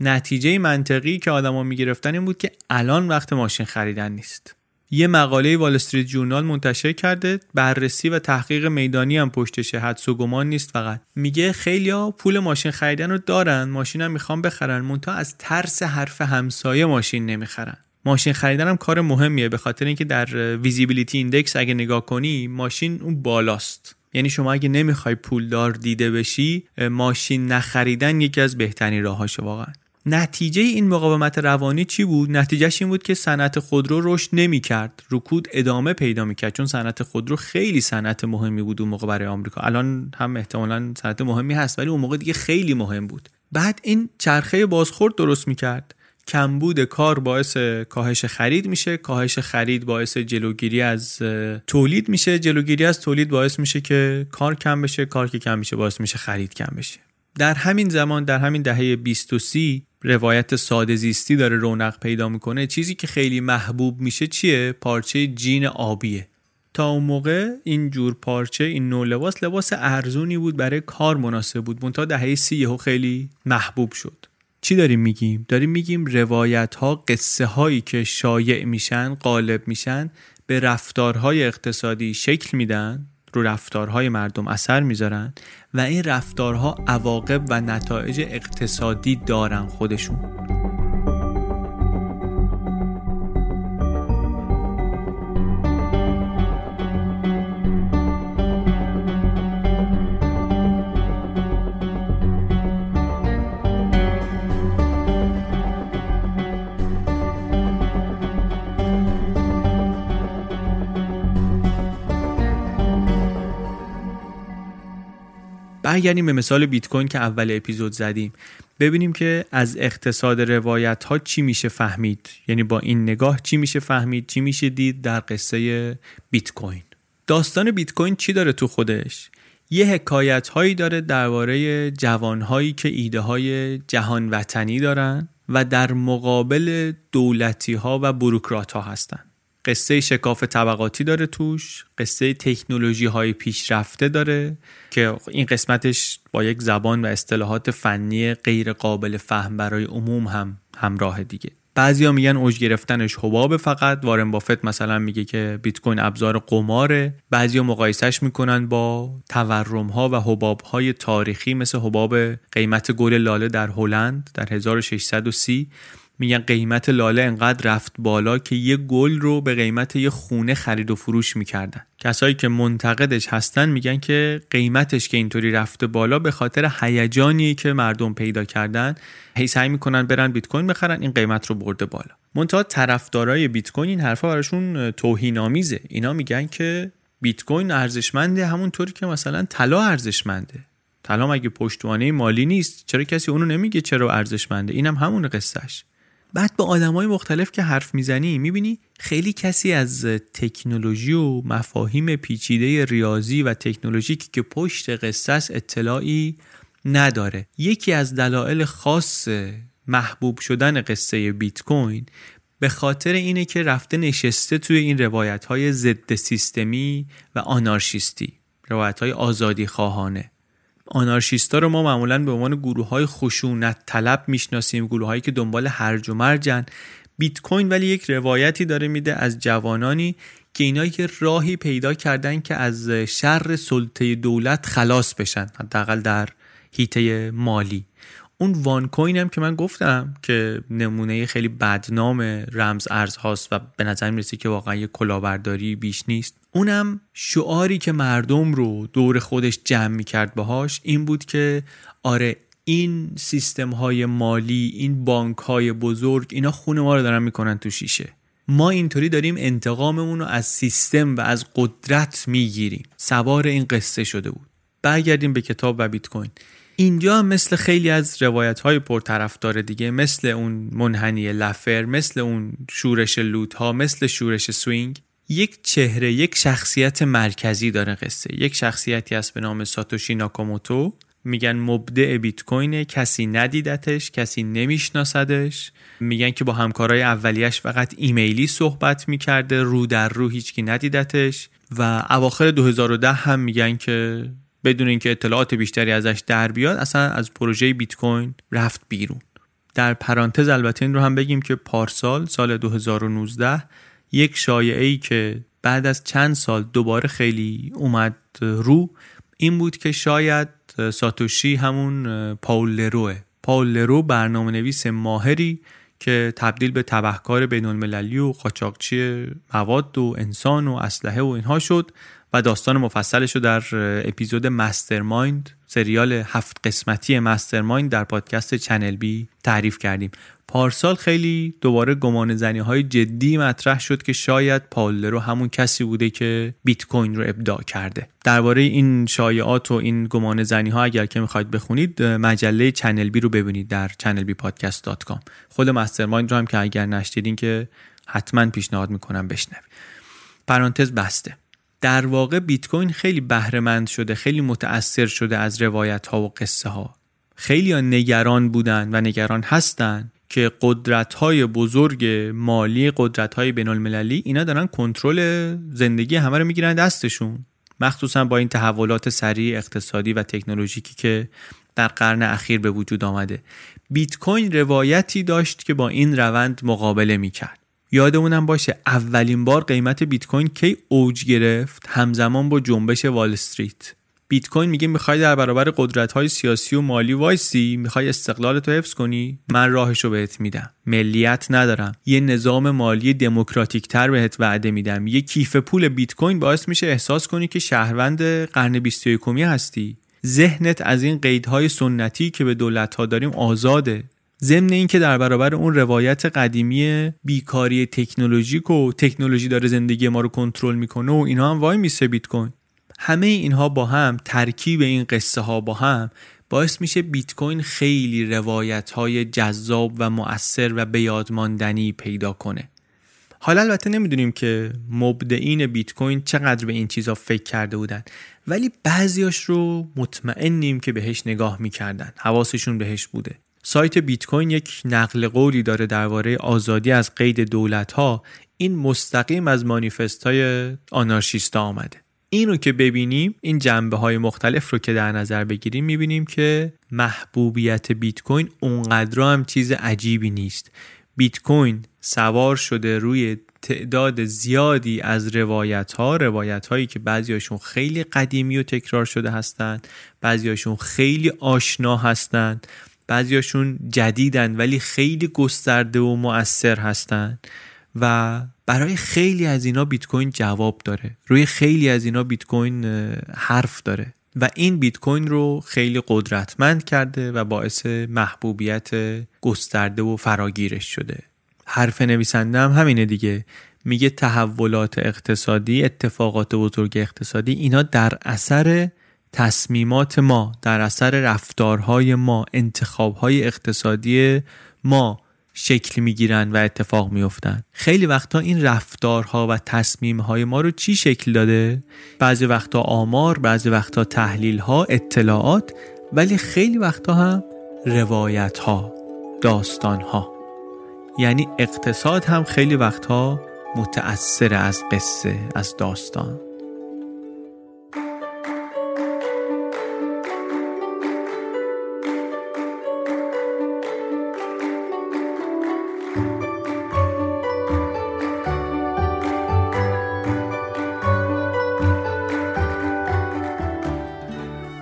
نتیجه منطقی که آدما می‌گرفتن این بود که الان وقت ماشین خریدن نیست. یه مقاله وال استریت جورنال منتشر کرده بررسی و تحقیق میدانی هم پشتشه حدس و گمان نیست فقط. میگه خیلیا پول ماشین خریدن رو دارن ماشین هم می‌خوان بخرن منتها از ترس حرف همسایه ماشین نمی‌خرن. ماشین خریدن هم کار مهمیه به خاطر اینکه در visibility index اگه نگاه کنی ماشین اون بالاست. یعنی شما اگه نمی‌خوای پولدار دیده بشی ماشین نخریدن یکی از بهترین راهاشه واقعا. نتیجه این مقاومت روانی چی بود؟ نتیجهش این بود که صنعت خودرو رشد نمی‌کرد. رکود ادامه پیدا می‌کرد چون صنعت خودرو خیلی صنعت مهمی بود اون موقع برای آمریکا. الان هم احتمالا صنعت مهمی هست ولی اون موقع دیگه خیلی مهم بود. بعد این چرخه بازخورد درست می‌کرد. کمبود کار باعث کاهش خرید میشه. کاهش خرید باعث جلوگیری از تولید میشه. جلوگیری از تولید باعث میشه که کار کم بشه کار که کم میشه باعث میشه خرید کم بشه. در همین زمان در همین دهه 20 و 30 روایت ساده زیستی داره رونق پیدا می‌کنه. چیزی که خیلی محبوب میشه چیه؟ پارچه جین آبیه. تا اون موقع این جور پارچه این نوع لباس لباس ارزونی بود برای کار مناسب بود. منتها دهه سی خیلی محبوب شد. چی داریم میگیم؟ داریم میگیم روایت ها قصه هایی که شایع میشن غالب میشن به رفتارهای اقتصادی شکل میدن رو رفتارهای مردم اثر می‌ذارن و این رفتارها عواقب و نتایج اقتصادی دارن خودشون برگردیم به مثال بیت کوین که اول اپیزود زدیم. ببینیم که از اقتصاد روایت ها چی میشه فهمید. یعنی با این نگاه چی میشه فهمید چی میشه دید در قصه بیت کوین داستان بیت کوین چی داره تو خودش؟ یه حکایت هایی داره درباره جوان هایی که ایده های جهان وطنی دارن و در مقابل دولتی ها و بروکرات ها هستن. قصه شکاف طبقاتی داره توش قصه تکنولوژی های پیشرفته داره که این قسمتش با یک زبان و اصطلاحات فنی غیر قابل فهم برای عموم هم همراه دیگه. بعضیا میگن اوج گرفتنش حباب فقط. وارن بافت مثلا میگه که بیت کوین ابزار قماره. بعضیا مقایسش می‌کنن با تورم ها و حباب های تاریخی مثل حباب قیمت گل لاله در هلند در 1630 میگن قیمت لاله انقدر رفت بالا که یه گل رو به قیمت یه خونه خرید و فروش می‌کردن. کسایی که منتقدش هستن میگن که قیمتش که اینطوری رفته بالا به خاطر هیجانی که مردم پیدا کردن هی سعی می‌کنن برن بیت کوین بخرن این قیمت رو برده بالا. منتها طرفدارای بیت کوین این حرفا براشون توهین آمیزه اینا میگن که بیت کوین ارزشمنده همونطوری که مثلا طلا ارزشمنده. طلا مگه پشتوانه مالی نیست؟ چرا کسی اونو نمیگه چرا ارزشمنده؟ اینم همون قصهش بعد با های مختلف که حرف می‌زنی می‌بینی خیلی کسی از تکنولوژی و مفاهیم پیچیده ریاضی و تکنولوژیکی که پشت قصه اطلاعی نداره. یکی از دلایل خاص محبوب شدن قصه بیت کوین به خاطر اینه که رفته نشسته توی این روایت های ضد سیستمی و آنارشیستی روایت های آزادی خواهانه. آنارشیستا رو ما معمولا به عنوان گروه های خشونت طلب می‌شناسیم گروه هایی که دنبال هرج و مرجن بیت کوین ولی یک روایتی داره میده از جوانانی که اینا که راهی پیدا کردن که از شر سلطه دولت خلاص بشن حداقل در هیته مالی. اون وان کوین هم که من گفتم که نمونه خیلی بدنام رمز ارز هاست و به نظر می‌رسه که واقعا یه کلاهبرداری بیش نیست. اونم شعاری که مردم رو دور خودش جمع می‌کرد باهاش این بود که آره این سیستم های مالی این بانک های بزرگ اینا خون ما رو دارن می‌کنن تو شیشه. ما اینطوری داریم انتقاممون رو از سیستم و از قدرت می‌گیریم. سوار این قصه شده بود. برگردیم به کتاب و بیت کوین. اینجا مثل خیلی از روایت های پرطرفدار دیگه مثل اون منحنی لفر مثل اون شورش لودها مثل شورش سوینگ یک چهره یک شخصیت مرکزی داره قصه. یک شخصیتی هست به نام ساتوشی ناکاموتو. میگن مبدع بیت کوین کسی ندیدتش کسی نمیشناسدش. میگن که با همکارای اولیش فقط ایمیلی صحبت می‌کرده رو در رو هیچکی ندیدتش. و اواخر 2010 هم میگن که بدون اینکه اطلاعات بیشتری ازش در بیاد اصلا از پروژه بیت کوین رفت بیرون. در پرانتز البته این رو هم بگیم که پارسال سال 2019 یک شایعه ای که بعد از چند سال دوباره خیلی اومد رو این بود که شاید ساتوشی همون پاول لروه. پاول لرو برنامه نویس ماهری که تبدیل به تبهکار بین المللی و قاچاقچی مواد و انسان و اسلحه و اینها شد و داستان مفصلش رو در اپیزود Mastermind سریال هفت قسمتی Mastermind در پادکست چنل بی تعریف کردیم. پارسال خیلی دوباره گمان زنی های جدی مطرح شد که شاید لورو همون کسی بوده که بیت کوین رو ابداع کرده. درباره این شایعات و این گمان زنی ها اگر که می‌خواید بخونید مجله چنل بی رو ببینید در چنل بی پادکست dot com. خود مسترمایند رو هم که اگر نشدیدین که حتما پیشنهاد می‌کنم بشنوید. پرانتز بسته. در واقع بیت کوین خیلی بهرهمند شده خیلی متاثر شده از روایت ها و قصه ها خیلی ها نگران بودن و نگران هستن که قدرت های بزرگ مالی قدرت های بین المللی اینا دارن کنترل زندگی همه رو می‌گیرن دستشون. مخصوصا با این تحولات سریع اقتصادی و تکنولوژیکی که در قرن اخیر به وجود آمده. بیت کوین روایتی داشت که با این روند مقابله می‌کرد. یادمونم باشه اولین بار قیمت بیت کوین کی اوج گرفت؟ همزمان با جنبش وال استریت. بیت کوین میگه می‌خوای در برابر قدرت های سیاسی و مالی وایسی؟ می‌خوای استقلال تو حفظ کنی؟ من راهشو بهت میدم. ملیت ندارم. یه نظام مالی دموکراتیک تر بهت وعده میدم. یه کیف پول بیت کوین باعث میشه احساس کنی که شهروند قرن 21 هستی. ذهنت از این قیدهای سنتی که به دولت ها داریم آزاده. ضمن اینکه در برابر اون روایت قدیمی بیکاری تکنولوژیک و تکنولوژی داره زندگی ما رو کنترل می‌کنه و اینا هم وای میسه بیت کوین. همه اینها با هم ترکیب این قصه ها با هم باعث میشه بیت کوین خیلی روایت های جذاب و مؤثر و بیادماندنی پیدا کنه. حالا البته نمی‌دونیم که مبدعین بیت کوین چقدر به این چیزا فکر کرده بودن ولی بعضیاش رو مطمئنیم که بهش نگاه می‌کردن. حواسشون بهش بوده. سایت بیت کوین یک نقل قولی داره درباره آزادی از قید دولت ها این مستقیم از مانیفست های آنارشیستا آمده. این که ببینیم این جنبه های مختلف رو که در نظر بگیریم می‌بینیم که محبوبیت بیت کوین اونقدر هم چیز عجیبی نیست. بیت کوین سوار شده روی تعداد زیادی از روایت ها روایت هایی که بعضیاشون خیلی قدیمی و تکرار شده هستند بعضیاشون خیلی آشنا هستند. بعضیاشون جدیدن ولی خیلی گسترده و مؤثر هستند و برای خیلی از اینا بیت کوین جواب داره. روی خیلی از اینا بیت کوین حرف داره و این بیت کوین رو خیلی قدرتمند کرده و باعث محبوبیت گسترده و فراگیرش شده. حرف نویسنده هم همینه دیگه. میگه تحولات اقتصادی اتفاقات بزرگ اقتصادی اینا در اثر تصمیمات ما در اثر رفتارهای ما انتخابهای اقتصادی ما شکل می‌گیرن و اتفاق میفتن خیلی وقتا این رفتارها و تصمیمهای ما رو چی شکل داده؟ بعضی وقتا آمار بعضی وقتا تحلیلها اطلاعات ولی خیلی وقتا هم روایت ها داستان ها یعنی اقتصاد هم خیلی وقتها متأثر از قصه از داستان.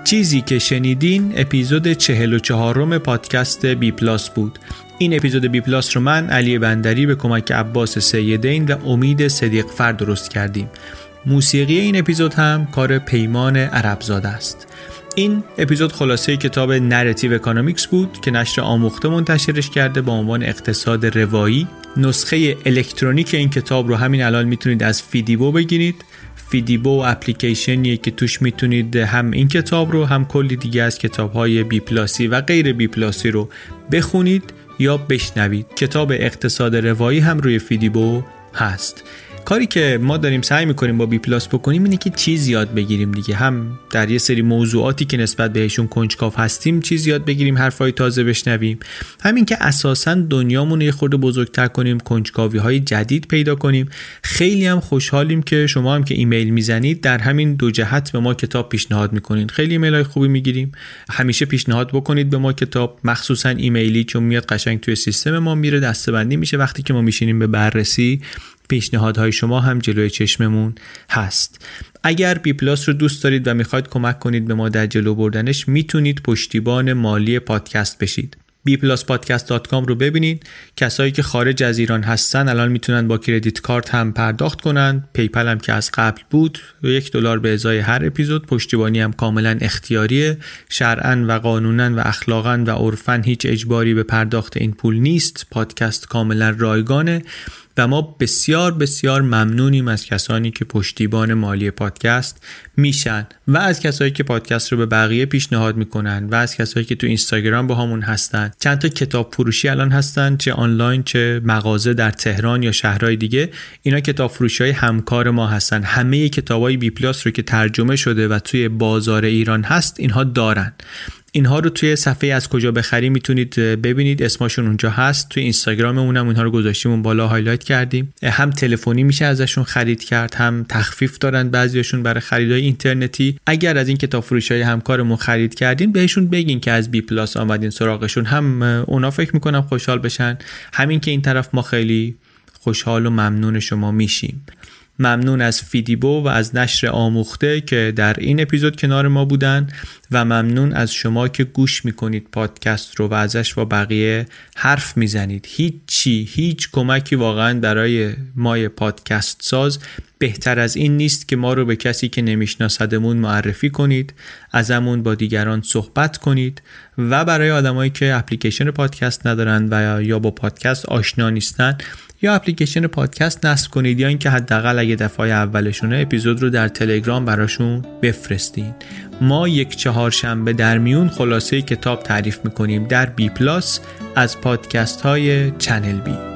چیزی که شنیدین اپیزود 44 پادکست بی پلاس بود. این اپیزود بی پلاس رو من علی بندری به کمک عباس سیدین و امید صدیق فر درست کردیم. موسیقی این اپیزود هم کار پیمان عربزاده است. این اپیزود خلاصه کتاب Narrative Economics بود که نشر آموخته منتشرش کرده با عنوان اقتصاد روایی. نسخه الکترونیک این کتاب رو همین الان می‌تونید از فیدیبو بگیرید. فیدیبو اپلیکیشنیه که توش می‌تونید هم این کتاب رو هم کلی دیگه از کتاب های بی پلاسی و غیر بی پلاسی رو بخونید یا بشنوید. کتاب اقتصاد روایی هم روی فیدیبو هست. کاری که ما داریم سعی می‌کنیم با بی پلاس بکنیم اینه که چیز یاد بگیریم دیگه. هم در یه سری موضوعاتی که نسبت بهشون کنجکاو هستیم چیز یاد بگیریم حرفای تازه بشنویم. همین که اساسا دنیامون یه خورده بزرگتر کنیم کنجکاوی های جدید پیدا کنیم. خیلی هم خوشحالیم که شما هم که ایمیل می‌زنید در همین دو جهت به ما کتاب پیشنهاد می‌کنید. خیلی ایمیل های خوبی می‌گیریم. همیشه پیشنهاد بکنید به ما کتاب. مخصوصا ایمیلی چون میاد قشنگ توی سیستم ما میره دسته‌بندی میشه. وقتی که ما میشینیم به بررسی پیشنهادهای شما هم جلوی چشممون هست. اگر بی پلاس رو دوست دارید و می‌خواید کمک کنید به ما در جلو بردنش می‌تونید پشتیبان مالی پادکست بشید. bpluspodcast.com رو ببینید. کسایی که خارج از ایران هستن الان می‌تونن با credit card هم پرداخت کنن. PayPal هم که از قبل بود و یک دلار به ازای هر اپیزود. پشتیبانی هم کاملا اختیاریه. شرعا و قانونا و اخلاقا و عرفا هیچ اجباری به پرداخت این پول نیست. پادکست کاملا رایگانه. و ما بسیار بسیار ممنونیم از کسانی که پشتیبان مالی پادکست میشن و از کسایی که پادکست رو به بقیه پیشنهاد می‌کنن و از کسایی که تو اینستاگرام باهامون هستن. چند تا کتاب فروشی الان هستن چه آنلاین چه مغازه در تهران یا شهرهای دیگه. اینا کتاب فروشی های همکار ما هستن. همه کتاب های بی پلاس رو که ترجمه شده و توی بازار ایران هست اینها دارن. اینها رو توی صفحه از کجا بخری می‌تونید ببینید. اسمشون اونجا هست. توی اینستاگراممون هم اونها رو گذاشتیم اون بالا highlight کردیم. هم تلفنی میشه ازشون خرید کرد هم تخفیف دارن بعضیشون برای خریدای اینترنتی. اگر از این کتاب فروش های همکارمون خرید کردین بهشون بگین که از بی پلاس آمدین سراغشون. هم اونا فکر می‌کنم خوشحال بشن. همین که این طرف ما خیلی خوشحال و ممنون شما میشیم. ممنون از فیدیبو و از نشر آموخته که در این اپیزود کنار ما بودن و ممنون از شما که گوش می‌کنید پادکست رو و ازش با بقیه حرف می‌زنید. هیچی هیچ کمکی واقعا برای مای پادکست ساز بهتر از این نیست که ما رو به کسی که نمیشناسدمون معرفی کنید ازمون با دیگران صحبت کنید و برای آدمایی که اپلیکیشن پادکست ندارن و یا با پادکست آشنا نیستن یا اپلیکیشن پادکست نصب کنید یا اینکه حداقل اگه دفعه اولشونه اپیزود رو در تلگرام براشون بفرستین. ما یک چهارشنبه در میون خلاصه کتاب تعریف می‌کنیم در بی پلاس از پادکست های چنل بی